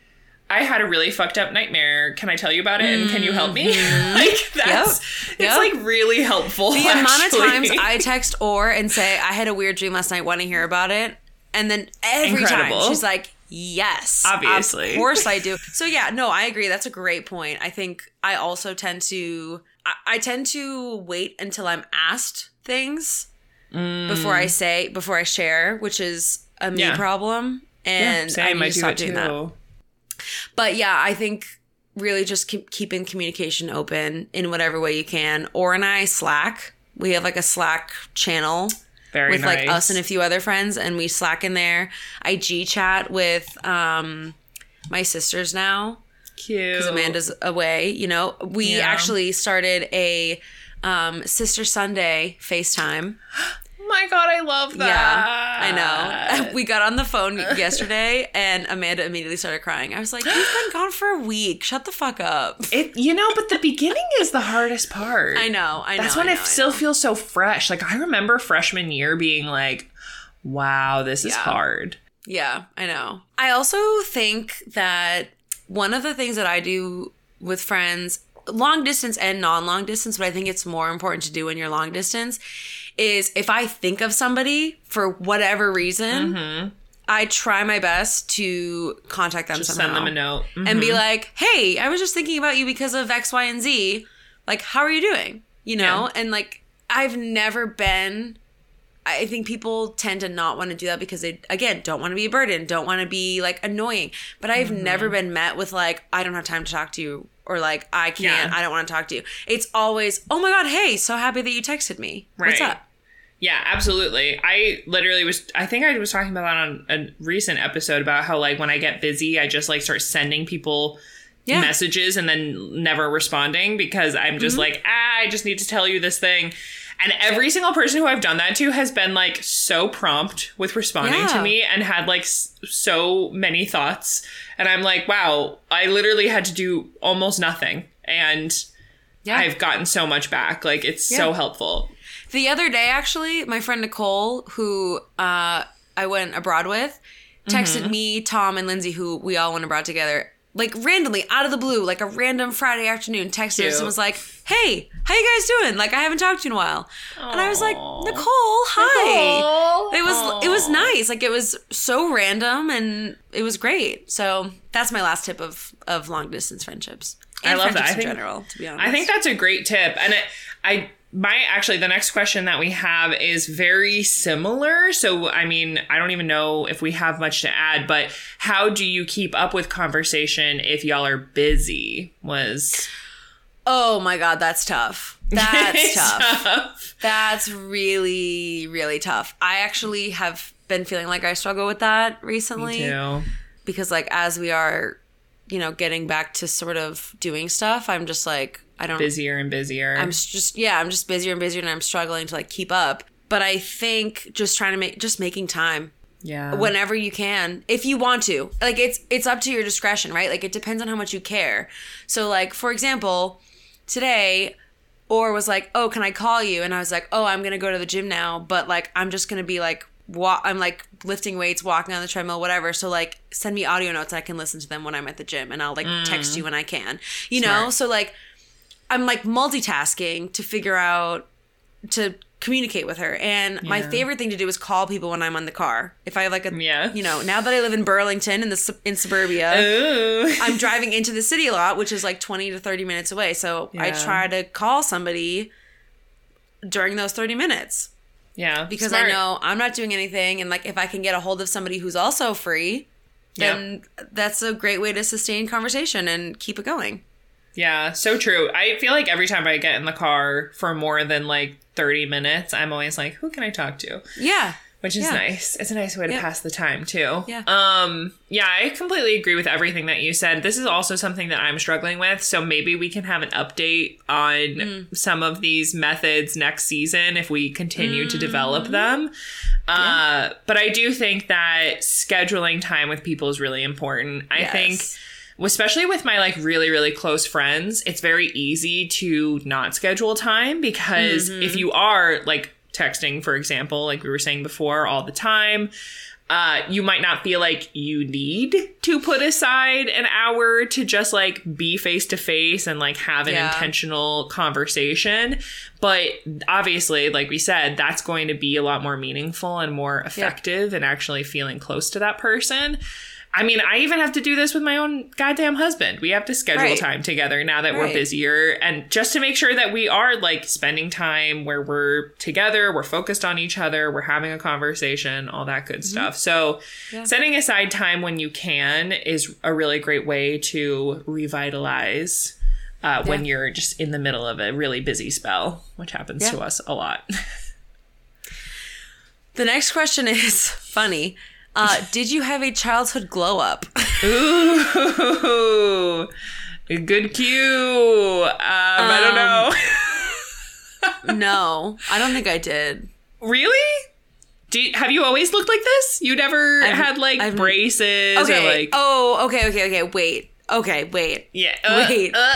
I had a really fucked up nightmare. Can I tell you about it? And can you help me? Mm-hmm. like that's Yep. it's Yep. like really helpful. The amount of times I text or and say I had a weird dream last night. Want to hear about it? And then every Incredible. time she's like, Yes. Obviously. Of course I do. So yeah, no, I agree. That's a great point. I think I also tend to I, I tend to wait until I'm asked things before I say before I share, which is a me Yeah. problem. And I Same. need I, to do stop it doing too. that. But yeah, I think really just keep keeping communication open in whatever way you can. Or and I Slack. We have like a Slack channel Very with nice. like us and a few other friends, and we Slack in there. I G chat with um my sisters now cute. because Amanda's away. You know, we Yeah. actually started a um, Sister Sunday FaceTime. Oh my god, I love that. Yeah, I know. We got on the phone yesterday, and Amanda immediately started crying. I was like, "You've been gone for a week. Shut the fuck up." It, you know, but the beginning is the hardest part. I know. I know. That's when I it know, I still know. feels so fresh. Like I remember freshman year being like, "Wow, this is hard." Yeah, I know. I also think that one of the things that I do with friends, long distance and non long distance, but I think it's more important to do when you're long distance, is if I think of somebody for whatever reason, I try my best to contact them Just somehow send them a note. and Mhm. be like, hey, I was just thinking about you because of X, Y, and Z. Like, how are you doing? You know? And like, I've never been. I think people tend to not want to do that because they, again, don't want to be a burden, don't want to be like annoying. But I've Mm-hmm. never been met with like, I don't have time to talk to you, or like, I can't, Yeah. I don't want to talk to you. It's always, oh my God, hey, so happy that you texted me. What's up? Yeah, absolutely. I literally was I think I was talking about that on a recent episode about how like when I get busy, I just like start sending people Yeah. Mm-hmm. messages and then never responding because I'm just like, ah, I just need to tell you this thing. And every single person who I've done that to has been like so prompt with responding to me and had like s- so many thoughts. And I'm like, wow, I literally had to do almost nothing. And Yeah. I've gotten so much back. Like it's so helpful. The other day, actually, my friend Nicole, who uh, I went abroad with, texted Mm-hmm. me, Tom, and Lindsay, who we all went abroad together, like randomly out of the blue, like a random Friday afternoon, texted us and was like, "Hey, how you guys doing? Like, I haven't talked to you in a while." And I was like, "Nicole, hi." Nicole. It was it was nice. Like it was so random and it was great. So that's my last tip of of long distance friendships. I love that. I in think- general, to be honest. I think that's a great tip. And it, I my actually the next question that we have is very similar. So I mean, I don't even know if we have much to add, but how do you keep up with conversation if y'all are busy? Was Oh my god, that's tough. That's tough. tough. That's really, really tough. I actually have been feeling like I struggle with that recently Too. because, like, as we are, you know, getting back to sort of doing stuff, I'm just like, I don't. Busier and busier. I'm just yeah, I'm just busier and busier, and I'm struggling to like keep up. But I think just trying to make just making time yeah. whenever you can if you want to like it's it's up to your discretion right like it depends on how much you care so like for example today or was like oh can i call you and i was like oh i'm gonna go to the gym now but like i'm just gonna be like i'm like lifting weights walking on the treadmill whatever so like send me audio notes i can listen to them when i'm at the gym and i'll like text mm. you when i can you know so like i'm like multitasking to figure out to communicate with her. And my favorite thing to do is call people when I'm on the car. If I have like a, Yeah. you know, now that I live in Burlington in the in suburbia, Ooh. I'm driving into the city a lot, which is like 20 to 30 minutes away. So I try to call somebody during those 30 minutes yeah. because smart. I know I'm not doing anything. And like if I can get a hold of somebody who's also free, then that's a great way to sustain conversation and keep it going. Yeah, so true. I feel like every time I get in the car for more than like 30 minutes, I'm always like, who can I talk to? Yeah. Which is Yeah. nice. It's a nice way to Yeah. pass the time too. Yeah. Um yeah, I completely agree with everything that you said. This is also something that I'm struggling with, so maybe we can have an update on Mm. some of these methods next season if we continue to develop Mm-hmm. them. Uh but I do think that scheduling time with people is really important. I think especially with my like really really close friends it's very easy to not schedule time because Mm-hmm. if you are like texting for example like we were saying before all the time uh, you might not feel like you need to put aside an hour to just like be face to face and like have an Yeah. intentional conversation. But obviously, like we said, that's going to be a lot more meaningful and more effective and actually feeling close to that person. I mean, I even have to do this with my own goddamn husband. We have to schedule Right. time together now that we're busier and just to make sure that we are like spending time where we're together, we're focused on each other, we're having a conversation, all that good stuff. So, Mm-hmm. Yeah. setting aside time when you can is a really great way to revitalize uh, when you're just in the middle of a really busy spell, which happens Yeah. to us a lot. The next question is funny. Uh, did you have a childhood glow up? Ooh, good cue. Um, I don't know. no, I don't think I did. really? Do you, have you always looked like this? You never I've- had like I've- braces Okay. or like oh, okay, okay, okay. Wait. Okay, wait. yeah. uh, Wait. uh.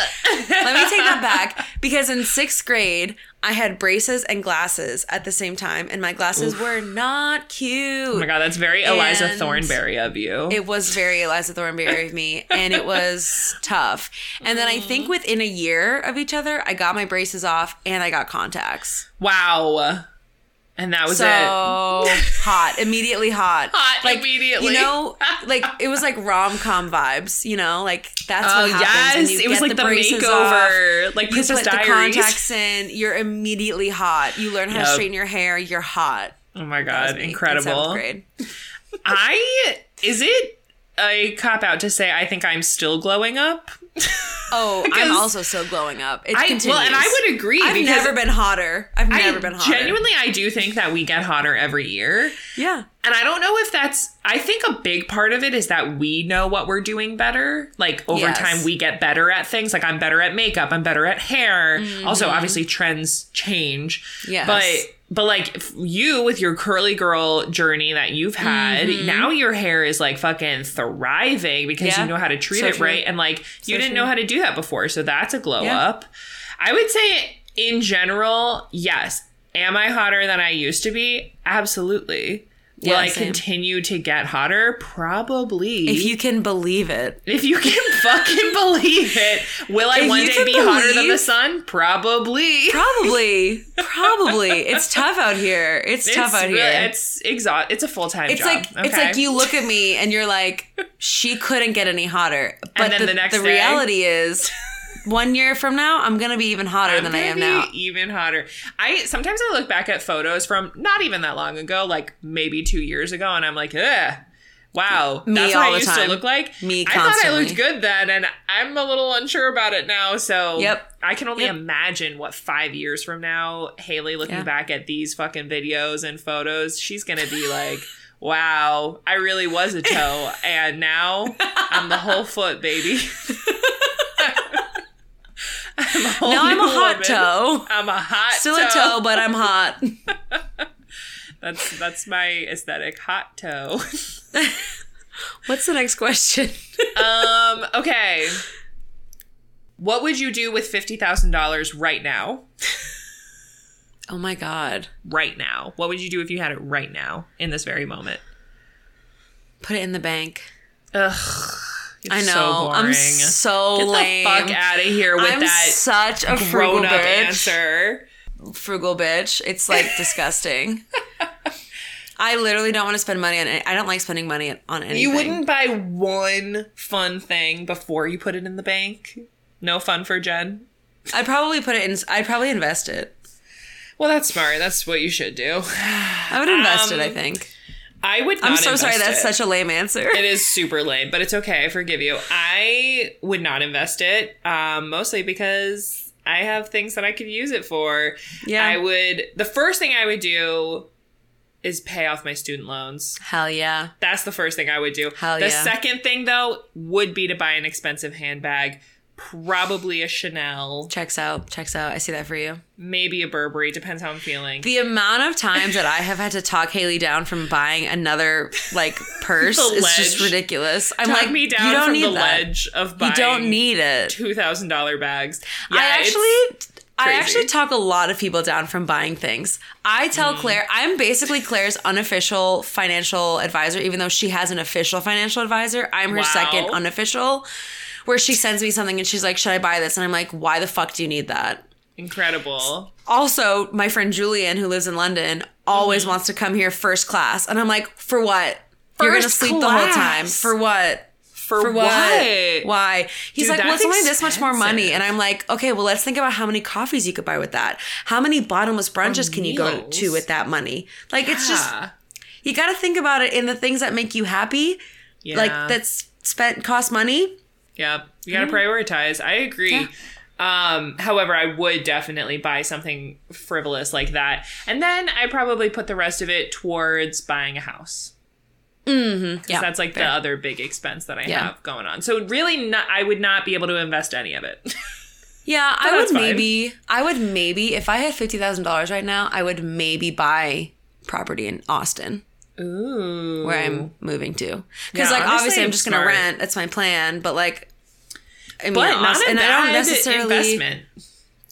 Let me take that back because in sixth grade, I had braces and glasses at the same time, and my glasses were not cute. Oh my god, that's very Eliza Thornberry of you. It was very Eliza Thornberry of me, and it was tough. And then I think within a year of each other, I got my braces off and I got contacts. wow. And that was so it. hot, immediately hot, Hot like, immediately. You know, like it was like rom com vibes. You know, like that's Oh what happens. when yes, you it was like the, off. makeover, like You put the Diaries. contacts in, you're immediately hot. You learn how Yep. to straighten your hair, you're hot. Oh my god, in incredible! grade. I is it a cop out to say I think I'm still glowing up? Oh, I'm also still glowing up. It I continues. well, and I would agree I've never been hotter. I've never I been hotter. genuinely I do think that we get hotter every year. yeah. And I don't know if that's I think a big part of it is that we know what we're doing better. Like over Yes. time we get better at things. Like I'm better at makeup, I'm better at hair. Mm-hmm. Also obviously trends change. Yeah, But but like you with your curly girl journey that you've had, Mm-hmm. now your hair is like fucking thriving because Yeah. you know how to treat So it true. right and like you didn't true. know how to do that before. So that's a glow Yeah. up. I would say in general, yes. Am I hotter than I used to be? Absolutely. Will Yeah, I same. continue to get hotter? Probably. If you can believe it. if you can fucking believe it, will I If one day be hotter than the sun? Probably. Probably. Probably. It's tough out here. It's, tough out really- here. It's exhaust. It's a full time It's job. like it's like you look at me and you're like, she couldn't get any hotter. But then the, the the reality is, one year from now, I'm gonna be even hotter I'm than I am be now. Even hotter. I sometimes I look back at photos from not even that long ago, like maybe two years ago, and I'm like, ugh. Wow, Me that's what I used time. to look like. Me I thought I looked good then, and I'm a little unsure about it now. So, Yep. I can only Yep. imagine what five years from now, Haley looking Yeah. back at these fucking videos and photos, she's gonna be like, "Wow, I really was a toe, and now I'm the whole foot, baby." I'm a Now I'm a hot woman. toe. I'm a hot Still a toe, but I'm hot. That's that's my aesthetic, hot toe. What's the next question? um. Okay. What would you do with fifty thousand dollars right now? Oh my god. Right now, what would you do if you had it right now in this very moment? Put it in the bank. Ugh. I know. So. I'm so Get lame. the fuck out of here with I'm that such a frugal grown up bitch. answer. Frugal bitch. It's like disgusting. I literally don't want to spend money on it. I don't like spending money on anything. You wouldn't buy one fun thing before you put it in the bank. No fun for Jen. I'd probably put it in. I'd probably invest it. Well, that's smart. That's what you should do. I would invest it. I Um, think. I would. Not I'm so sorry. That's it. such a lame answer. It is super lame, but it's okay. I forgive you. I would not invest it, um, mostly because I have things that I could use it for. Yeah. I would. The first thing I would do is pay off my student loans. Hell yeah. That's the first thing I would do. Hell the yeah. second thing, though, would be to buy an expensive handbag, probably a Chanel, Checks out. Checks out. I see that for you. maybe a Burberry. Depends how I'm feeling. The amount of times that I have had to talk Haley down from buying another like purse is just ridiculous. I'm Talk like, me down you don't from need the that. ledge of buying. You don't need it. two thousand dollar bags. I Yeah, it's- actually I actually talk a lot of people down from buying things. I tell Mm. Claire, I'm basically Claire's unofficial financial advisor, even though she has an official financial advisor. I'm her Wow. second unofficial, where she sends me something and she's like, Should I buy this? And I'm like, Why the fuck do you need that? incredible. Also, my friend Julian, who lives in London, Mm-hmm. always wants to come here first class. And I'm like, For what? You're gonna sleep the whole time for what? For, For what? what? Why? He's Dude, like, well, it's only this much more money. And I'm like, okay, well, let's think about how many coffees you could buy with that. How many bottomless brunches can you go to with that money? Like, it's just, you got to think about it in the things that make you happy. Yeah. Like, that's spent, cost money. Yep. You gotta prioritize. I agree. Yeah. Um, however, I would definitely buy something frivolous like that. And then I probably put the rest of it towards buying a house. Mm-hmm. Because that's like the other big expense that I Yeah. have going on. So really not I would not be able to invest any of it. Yeah, I would fine. maybe, I would maybe, if I had $50,000 right now, I would maybe buy property in Austin. Ooh. where I'm moving to. Because Yeah, like obviously I'm just gonna rent. That's my plan. But like, I mean, but not Austin, a and I don't necessarily, investment.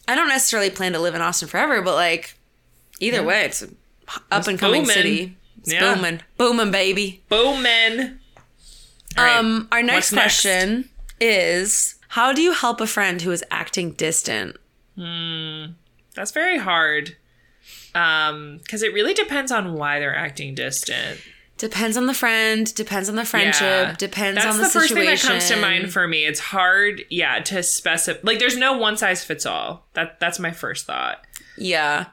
I don't necessarily plan to live in Austin forever. But like, either way, it's an up and coming city. It's Yeah. booming, booming, baby. All right, Um, our next what's next? question is: How do you help a friend who is acting distant? Hmm, That's very hard. Um, because it really depends on why they're acting distant. Depends on the friend. Depends on the friendship. Yeah. Depends That's on the, first situation. thing that comes to mind for me. It's hard, yeah, to specify. Like, there's no one size fits all. That that's my first thought. Yeah,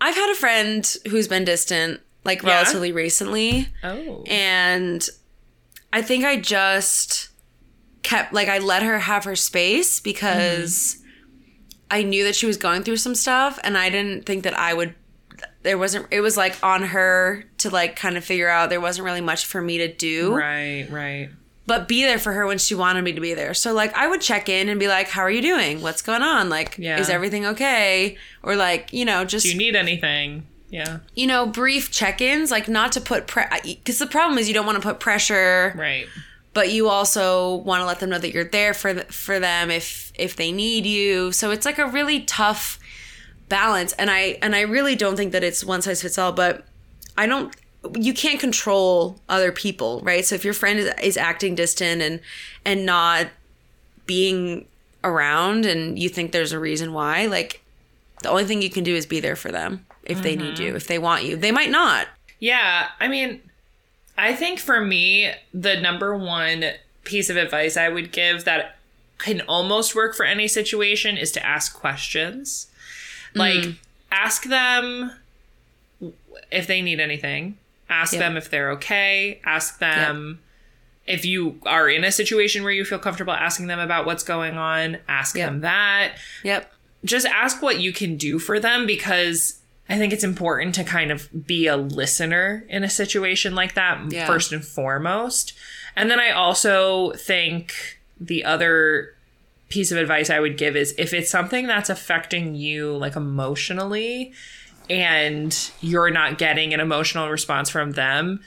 I've had a friend who's been distant, like Yeah? relatively recently. Oh, and I think I just kept like I let her have her space because I knew that she was going through some stuff and I didn't think that I would there wasn't it was like on her to like kind of figure out there wasn't really much for me to do right, right. but be there for her when she wanted me to be there so like i would check in and be like how are you doing what's going on like Yeah. is everything okay or like you know just Do you need anything? Yeah, you know brief check-ins like not to put pre because the problem is you don't want to put pressure right. But you also want to let them know that you're there for th- for them if if they need you. So it's like a really tough balance and I and I really don't think that it's one size fits all, but I don't you can't control other people, right? So if your friend is, is acting distant and and not being around and you think there's a reason why, like the only thing you can do is be there for them if they need mm-hmm. you, if they want you. They might not. Yeah, I mean, I think for me, the number one piece of advice I would give that can almost work for any situation is to ask questions. Like, mm. ask them if they need anything, ask Yep. them if they're okay, ask them. If you are in a situation where you feel comfortable asking them about what's going on, ask Yep. them that Yep. just ask what you can do for them because I think it's important to kind of be a listener in a situation like that Yeah. first and foremost. And then I also think the other piece of advice I would give is if it's something that's affecting you like emotionally and you're not getting an emotional response from them,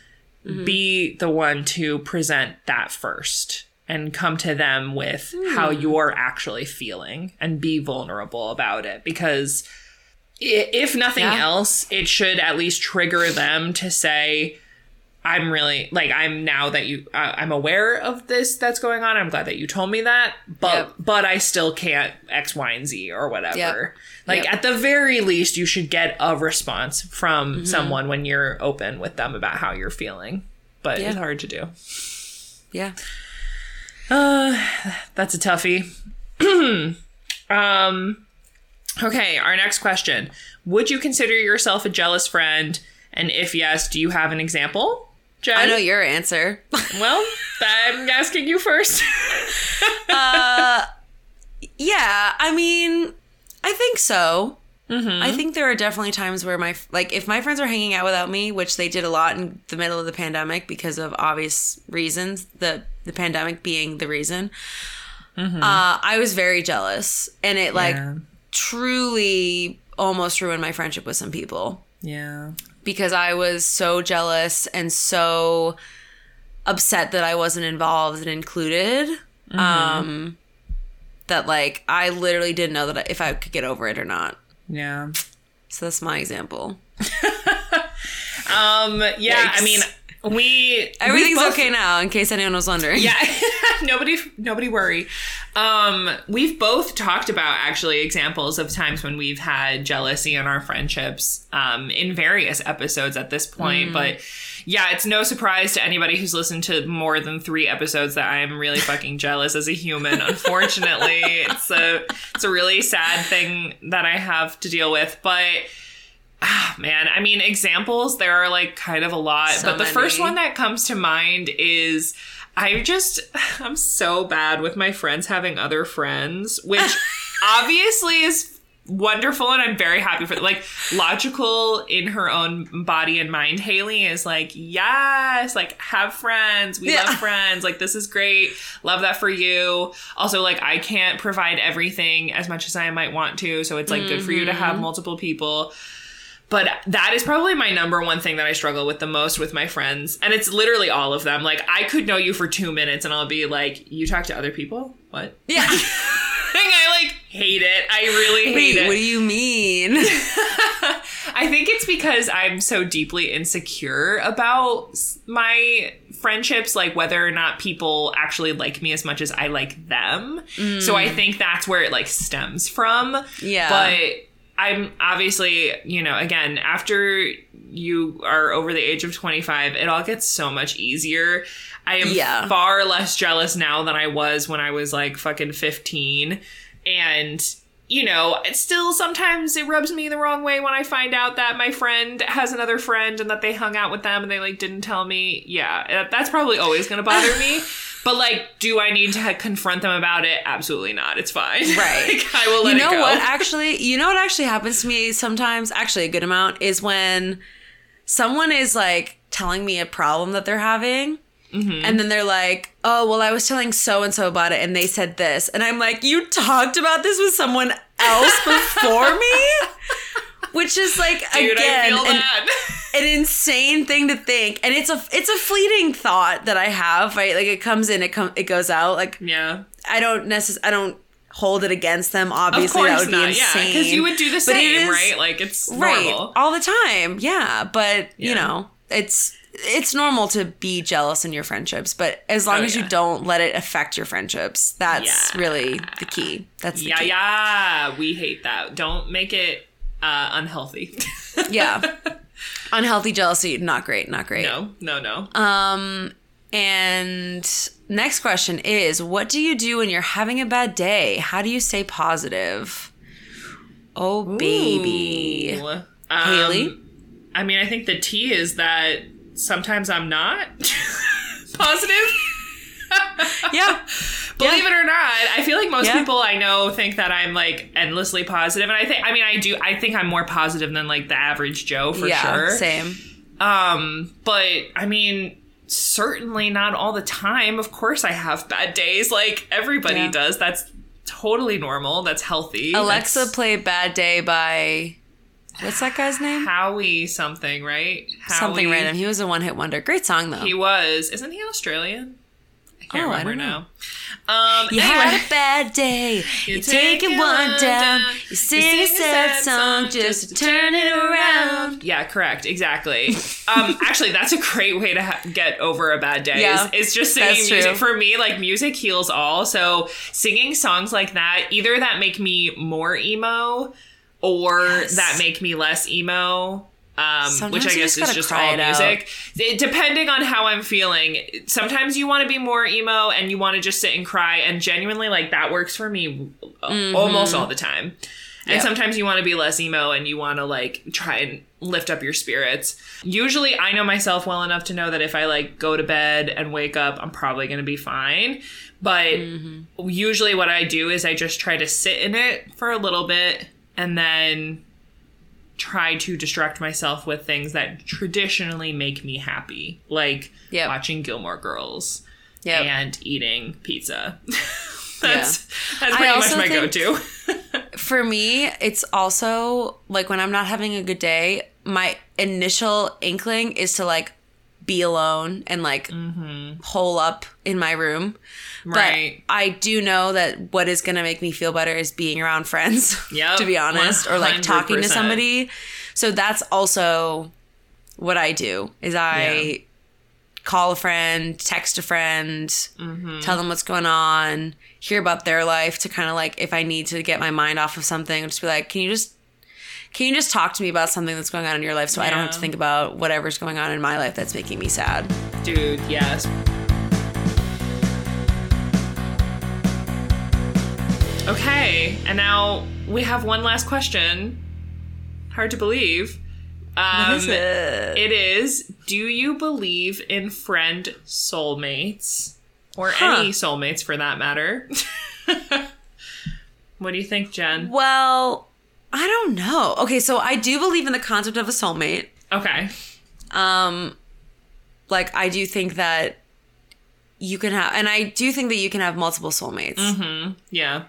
mm-hmm. be the one to present that first and come to them with how hmm. you're actually feeling and be vulnerable about it because if nothing Yeah. else it should at least trigger them to say i'm really like i'm now that you uh, i'm aware of this that's going on i'm glad that you told me that but Yep. but i still can't x y and z or whatever Yep. like Yep. at the very least you should get a response from Mm-hmm. someone when you're open with them about how you're feeling but Yeah. it's hard to do Yeah. uh, that's a toughie. um, okay, our next question. Would you consider yourself a jealous friend? And if yes, do you have an example? Jen? I know your answer. Well, I'm asking you first. Uh, yeah, I mean, I think so. Mm-hmm. I think there are definitely times where my like if my friends are hanging out without me, which they did a lot in the middle of the pandemic because of obvious reasons, the the pandemic being the reason. Mm-hmm. Uh, I was very jealous, and it like Yeah. Truly almost ruined my friendship with some people yeah. because I was so jealous and so upset that I wasn't involved and included. Um, that like I literally didn't know that if I could get over it or not. Yeah. So that's my example. Um, yeah, I mean, we Everything's we both- okay now, in case anyone was wondering. Yeah, nobody, nobody worry. Um, we've both talked about actually examples of times when we've had jealousy in our friendships, um, in various episodes at this point. But yeah, it's no surprise to anybody who's listened to more than three episodes that I am really fucking jealous as a human. Unfortunately, it's a it's a really sad thing that I have to deal with, but. Ah, man, I mean, examples, there are like kind of a lot. So but the first one that comes to mind is I just, I'm so bad with my friends having other friends, which obviously is wonderful and I'm very happy for like logical in her own body and mind Haley is like yes like have friends. We Yeah. love friends. Like this is great. Love that for you. Also like I can't provide everything as much as I might want to so it's like good for you to have multiple people but that is probably my number one thing that I struggle with the most with my friends. And it's literally all of them. Like, I could know you for two minutes and I'll be like, You talk to other people? What? Yeah. I like hate it. I really hate Wait, it. what do you mean? I think it's because I'm so deeply insecure about my friendships, like whether or not people actually like me as much as I like them. So I mm. think that's where it like stems from. Yeah. But I'm obviously, you know, again, after you are over the age of 25, it all gets so much easier. I am Yeah. far less jealous now than I was when I was like fucking 15. And, you know, it's still sometimes it rubs me the wrong way when I find out that my friend has another friend and that they hung out with them and they like didn't tell me. Yeah, that's probably always going to bother me. But like, do I need to confront them about it? Absolutely not. It's fine. Right. like, I will let you know it go. what actually you know what actually happens to me sometimes actually a good amount is when someone is like telling me a problem that they're having Mm-hmm. and then they're like oh well i was telling so and so about it and they said this and i'm like you talked about this with someone else before me which is like Dude, again I feel an, an insane thing to think and it's a it's a fleeting thought that i have right like it comes in it come it goes out like yeah. I don't necessarily. I don't hold it against them. Of Obviously, course that would be not. insane. Yeah, because you would do the same, is- right? Like it's Right, normal. all the time. Yeah, but you know, it's it's normal to be jealous in your friendships, but as long Oh, as you don't let it affect your friendships, that's Yeah. really the key. That's the Yeah, key. yeah. We hate that. Don't make it uh, unhealthy. yeah. Unhealthy jealousy, not great, not great. no, no, no. Um, and next question is what do you do when you're having a bad day? How do you stay positive? Oh, baby. Um, Haley? I mean, I think the T is that sometimes I'm not positive. Yeah. Believe it or not, I feel like most Yeah. people I know think that I'm like endlessly positive, and I think I mean I do. I think I'm more positive than like the average Joe for yeah, sure. Same. Um, but I mean, certainly not all the time. Of course, I have bad days, like everybody Yeah. does. That's totally normal. That's healthy. Alexa That's play Bad Day by what's that guy's name? Howie something, right? Something Howie. random. He was a one hit wonder. Great song though. He was. Isn't he Australian? I can't Oh, remember now. Um, you anyway. had a bad day. You take it one down. You sing a sad song just to turn it around. Yeah, correct. Exactly. um, actually, that's a great way to ha- get over a bad day. Yeah, is, is just singing music. For me, like music heals all. So singing songs like that, either that make me more emo, or Yes. that make me less emo. Um, which I guess is just all music. It, depending on how I'm feeling, sometimes you want to be more emo and you want to just sit and cry. And genuinely, like that works for me uh, almost all the time. And Mm-hmm. Yep. sometimes you want to be less emo and you want to like try and lift up your spirits. Usually I know myself well enough to know that if I like go to bed and wake up, I'm probably going to be fine. But Mm-hmm. usually what I do is I just try to sit in it for a little bit and then try to distract myself with things that traditionally make me happy, like Yep. watching Gilmore Girls Yep. and eating pizza. that's that's I pretty much my go-to. For me, it's also like when I'm not having a good day, my initial inkling is to like be alone and like hole up in my room. Right. But I do know that what is going to make me feel better is being around friends, Yep, to be honest, or like talking to somebody. So that's also what I do is I call a friend, text a friend, Mm-hmm. tell them what's going on, hear about their life to kind of like if I need to get my mind off of something, just be like, can you just can you just talk to me about something that's going on in your life so I don't have to think about whatever's going on in my life that's making me sad. Dude, yes. Okay, and now we have one last question. Hard to believe. Um, What is it? It is Do you believe in friend soulmates? Or Huh. any soulmates for that matter? what do you think, Jen? Well, I don't know. Okay, so I do believe in the concept of a soulmate. Okay. Um like I do think that you can have and I do think that you can have multiple soulmates. Mm-hmm. Yeah.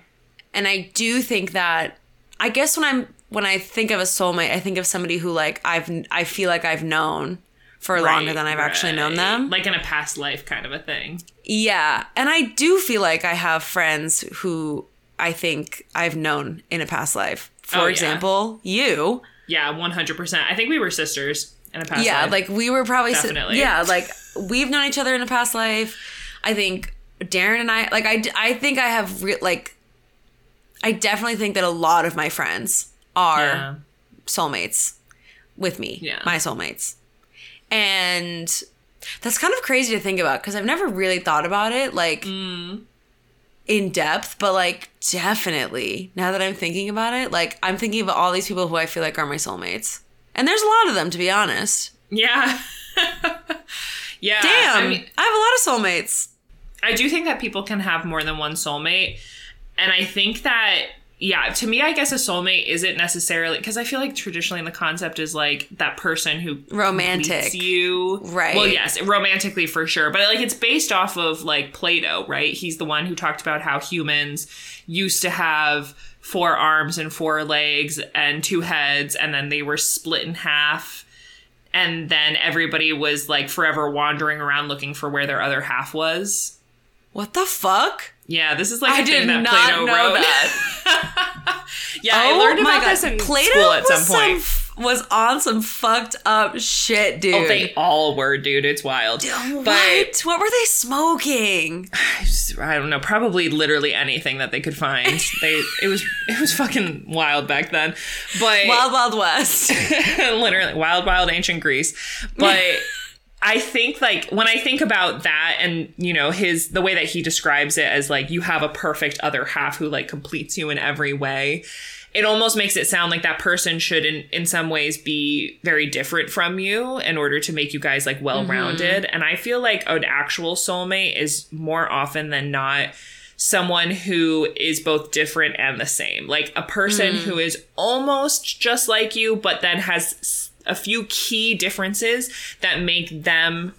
And I do think that I guess when I'm when I think of a soulmate, I think of somebody who like I've I feel like I've known for longer than I've actually known them. Like in a past life kind of a thing. Yeah. And I do feel like I have friends who I think I've known in a past life. For Oh, yeah. example, you. Yeah, 100%. I think we were sisters in a past life. yeah, life. like we were probably si- Definitely. yeah, like we've known each other in a past life. I think Darren and I like I I think I have re- like I definitely think that a lot of my friends are Yeah. soulmates with me. Yeah. My soulmates. And that's kind of crazy to think about because I've never really thought about it like Mm. In depth, but like definitely now that I'm thinking about it, like I'm thinking about all these people who I feel like are my soulmates. And there's a lot of them to be honest. Yeah. yeah. Damn, I mean, I have a lot of soulmates. I do think that people can have more than one soulmate. And I think that, yeah, to me, I guess a soulmate isn't necessarily, because I feel like traditionally the concept is like that person who Romantic. you. Right. Well, yes, romantically for sure. But like it's based off of like Plato, right? He's the one who talked about how humans used to have four arms and four legs and two heads, and then they were split in half and then everybody was like forever wandering around looking for where their other half was. What the fuck? Yeah, this is like I did that not Plato know wrote. that. yeah, I oh learned about this in Oh Plato school at was some point. f- was on some fucked up shit, oh, dude. oh, they all were, dude. It's wild. what? But what were they smoking? I don't know, probably literally anything that they could find. they it was it was fucking wild back then. But Wild Wild West. literally wild wild ancient greece but i think like when i think about that and you know his the way that he describes it as like you have a perfect other half who like completes you in every way it almost makes it sound like that person should in, in some ways be very different from you in order to make you guys like well rounded mm-hmm. and i feel like an actual soulmate is more often than not someone who is both different and the same. Like a person mm-hmm. who is almost just like you, but then has a few key differences that make them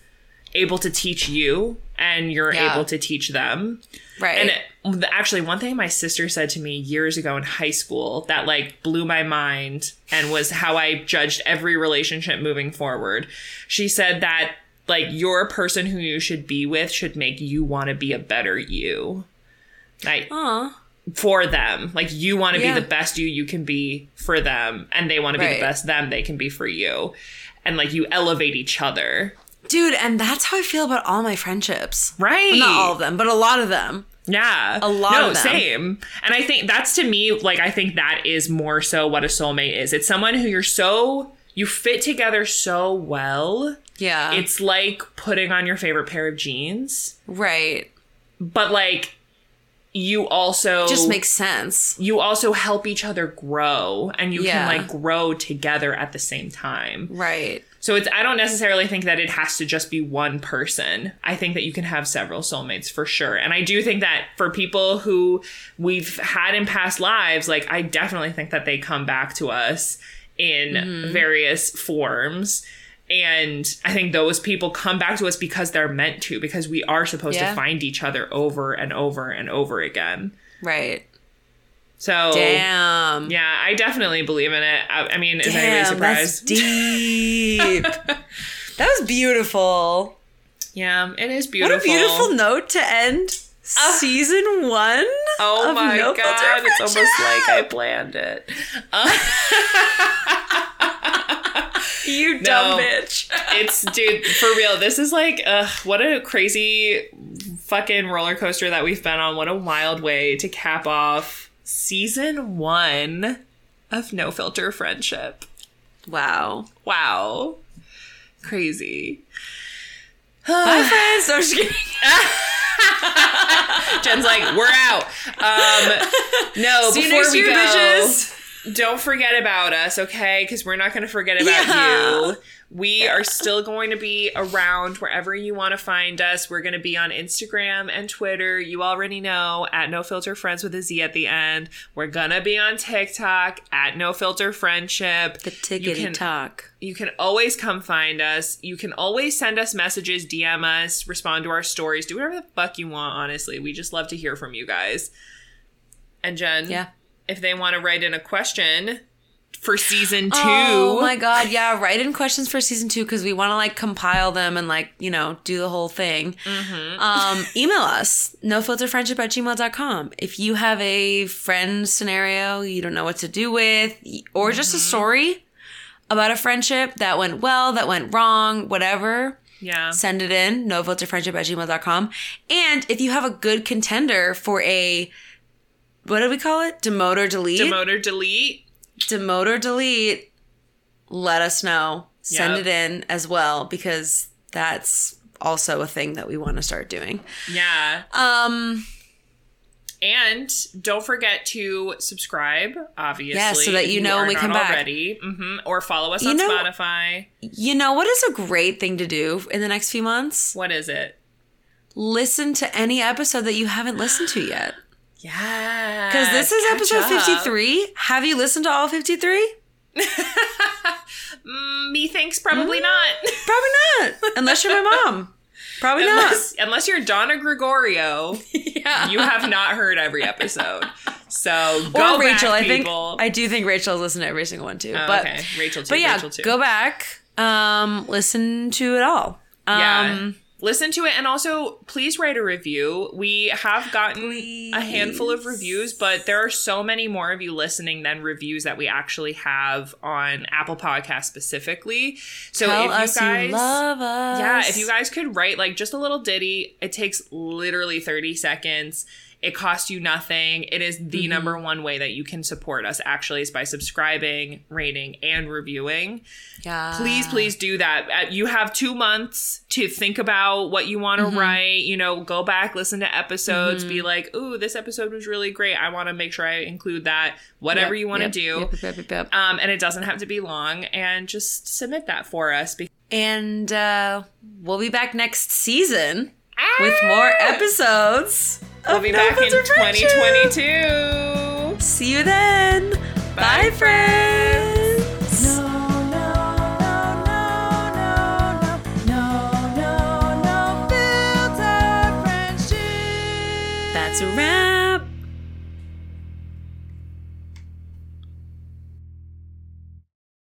able to teach you and you're Yeah. able to teach them. right. And uh, it, actually, one thing my sister said to me years ago in high school that like blew my mind and was how I judged every relationship moving forward. She said that like your person who you should be with should make you want to be a better you. Like Aw. For them, like you want to Yeah. be the best you you can be for them, and they want to be Right. the best them they can be for you, and like you elevate each other, Dude, and that's how I feel about all my friendships. right? Well, not all of them, but a lot of them. Yeah. A lot no, of them. same. And I think that's to me, like, I think that is more so what a soulmate is. It's someone who you're so, you fit together so well. Yeah. It's like putting on your favorite pair of jeans, right. but like, you also Just makes sense. you also help each other grow and you Yeah. can like grow together at the same time. Right. So it's I don't necessarily think that it has to just be one person. I think that you can have several soulmates for sure. And I do think that for people who we've had in past lives, like I definitely think that they come back to us in Mm-hmm. various forms. And I think those people come back to us because they're meant to, because we are supposed Yeah. to find each other over and over and over again. Right. So Damn. yeah, I definitely believe in it. I, I mean, is anybody Damn, that's surprised? deep. that was beautiful. Yeah, it is beautiful. What a beautiful note to end season one. Oh of my No god, it's almost like I planned it. Uh, you No. dumb bitch. it's dude for real this is like uh what a crazy fucking roller coaster that we've been on what a wild way to cap off season one of no filter friendship wow. wow crazy Bye, friends. No, I'm just kidding. jen's like we're out um no See before we go bitches. Don't forget about us, okay? Because we're not going to forget about Yeah. you. We are still going to be around wherever you want to find us. We're going to be on Instagram and Twitter. You already know at No Filter Friends with a Z at the end. We're going to be on TikTok at No Filter Friendship. The You tickety can- talk. You can always come find us. You can always send us messages, DM us, respond to our stories, do whatever the fuck you want, honestly. We just love to hear from you guys. And Jen, Yeah. If they want to write in a question for season two, Oh my god, yeah. Write in questions for season two because we want to like compile them and like, you know, do the whole thing. Mm-hmm. Um, email us, nofilterfriendship at gmail.com. If you have a friend scenario you don't know what to do with, or just Mm-hmm. a story about a friendship that went well, that went wrong, whatever, yeah, send it in, nofilterfriendship at gmail.com. And if you have a good contender for a, what do we call it? Demote or delete? demote or delete. demote or delete, let us know. Send Yep. it in as well because that's also a thing that we want to start doing. Yeah, Um and don't forget to subscribe. Obviously, Yeah, so that you know when we come back. already. hmm Or follow us You on know- Spotify. you know what is a great thing to do in the next few months? What is it? Listen to any episode that you haven't listened to yet. Yeah, Cuz this is episode up. 53. Have you listened to all 53? Mm, methinks probably not. Probably not. Unless you're my mom. Probably unless, unless you're Donna Gregorio, yeah. you have not heard every episode. So go or Rachel, back, I think people. I do think Rachel's listened to every single one too. Oh, but okay, Rachel too. But yeah, go back, um, listen to it all. Yeah. Listen to it and also please write a review. We have gotten a handful of reviews, but there are so many more of you listening than reviews that we actually have on Apple podcast specifically. So tell if us you guys you love us. Yeah, if you guys could write like just a little ditty, it takes literally 30 seconds. It costs you nothing. It is the Mm-hmm. number one way that you can support us actually is by subscribing, rating, and reviewing. yeah. Please, please do that. Uh, You have two months to think about what you want to Mm-hmm. write. You know, go back, listen to episodes, be like, ooh, this episode was really great. I want to make sure I include that. Whatever Yep, you want to yep, do. yep. Um, and it doesn't have to be long. And just submit that for us. Because And uh, we'll be back next season with more episodes. We'll be back in 2022. See you then. Bye, Bye friends. friends. No. That's a wrap.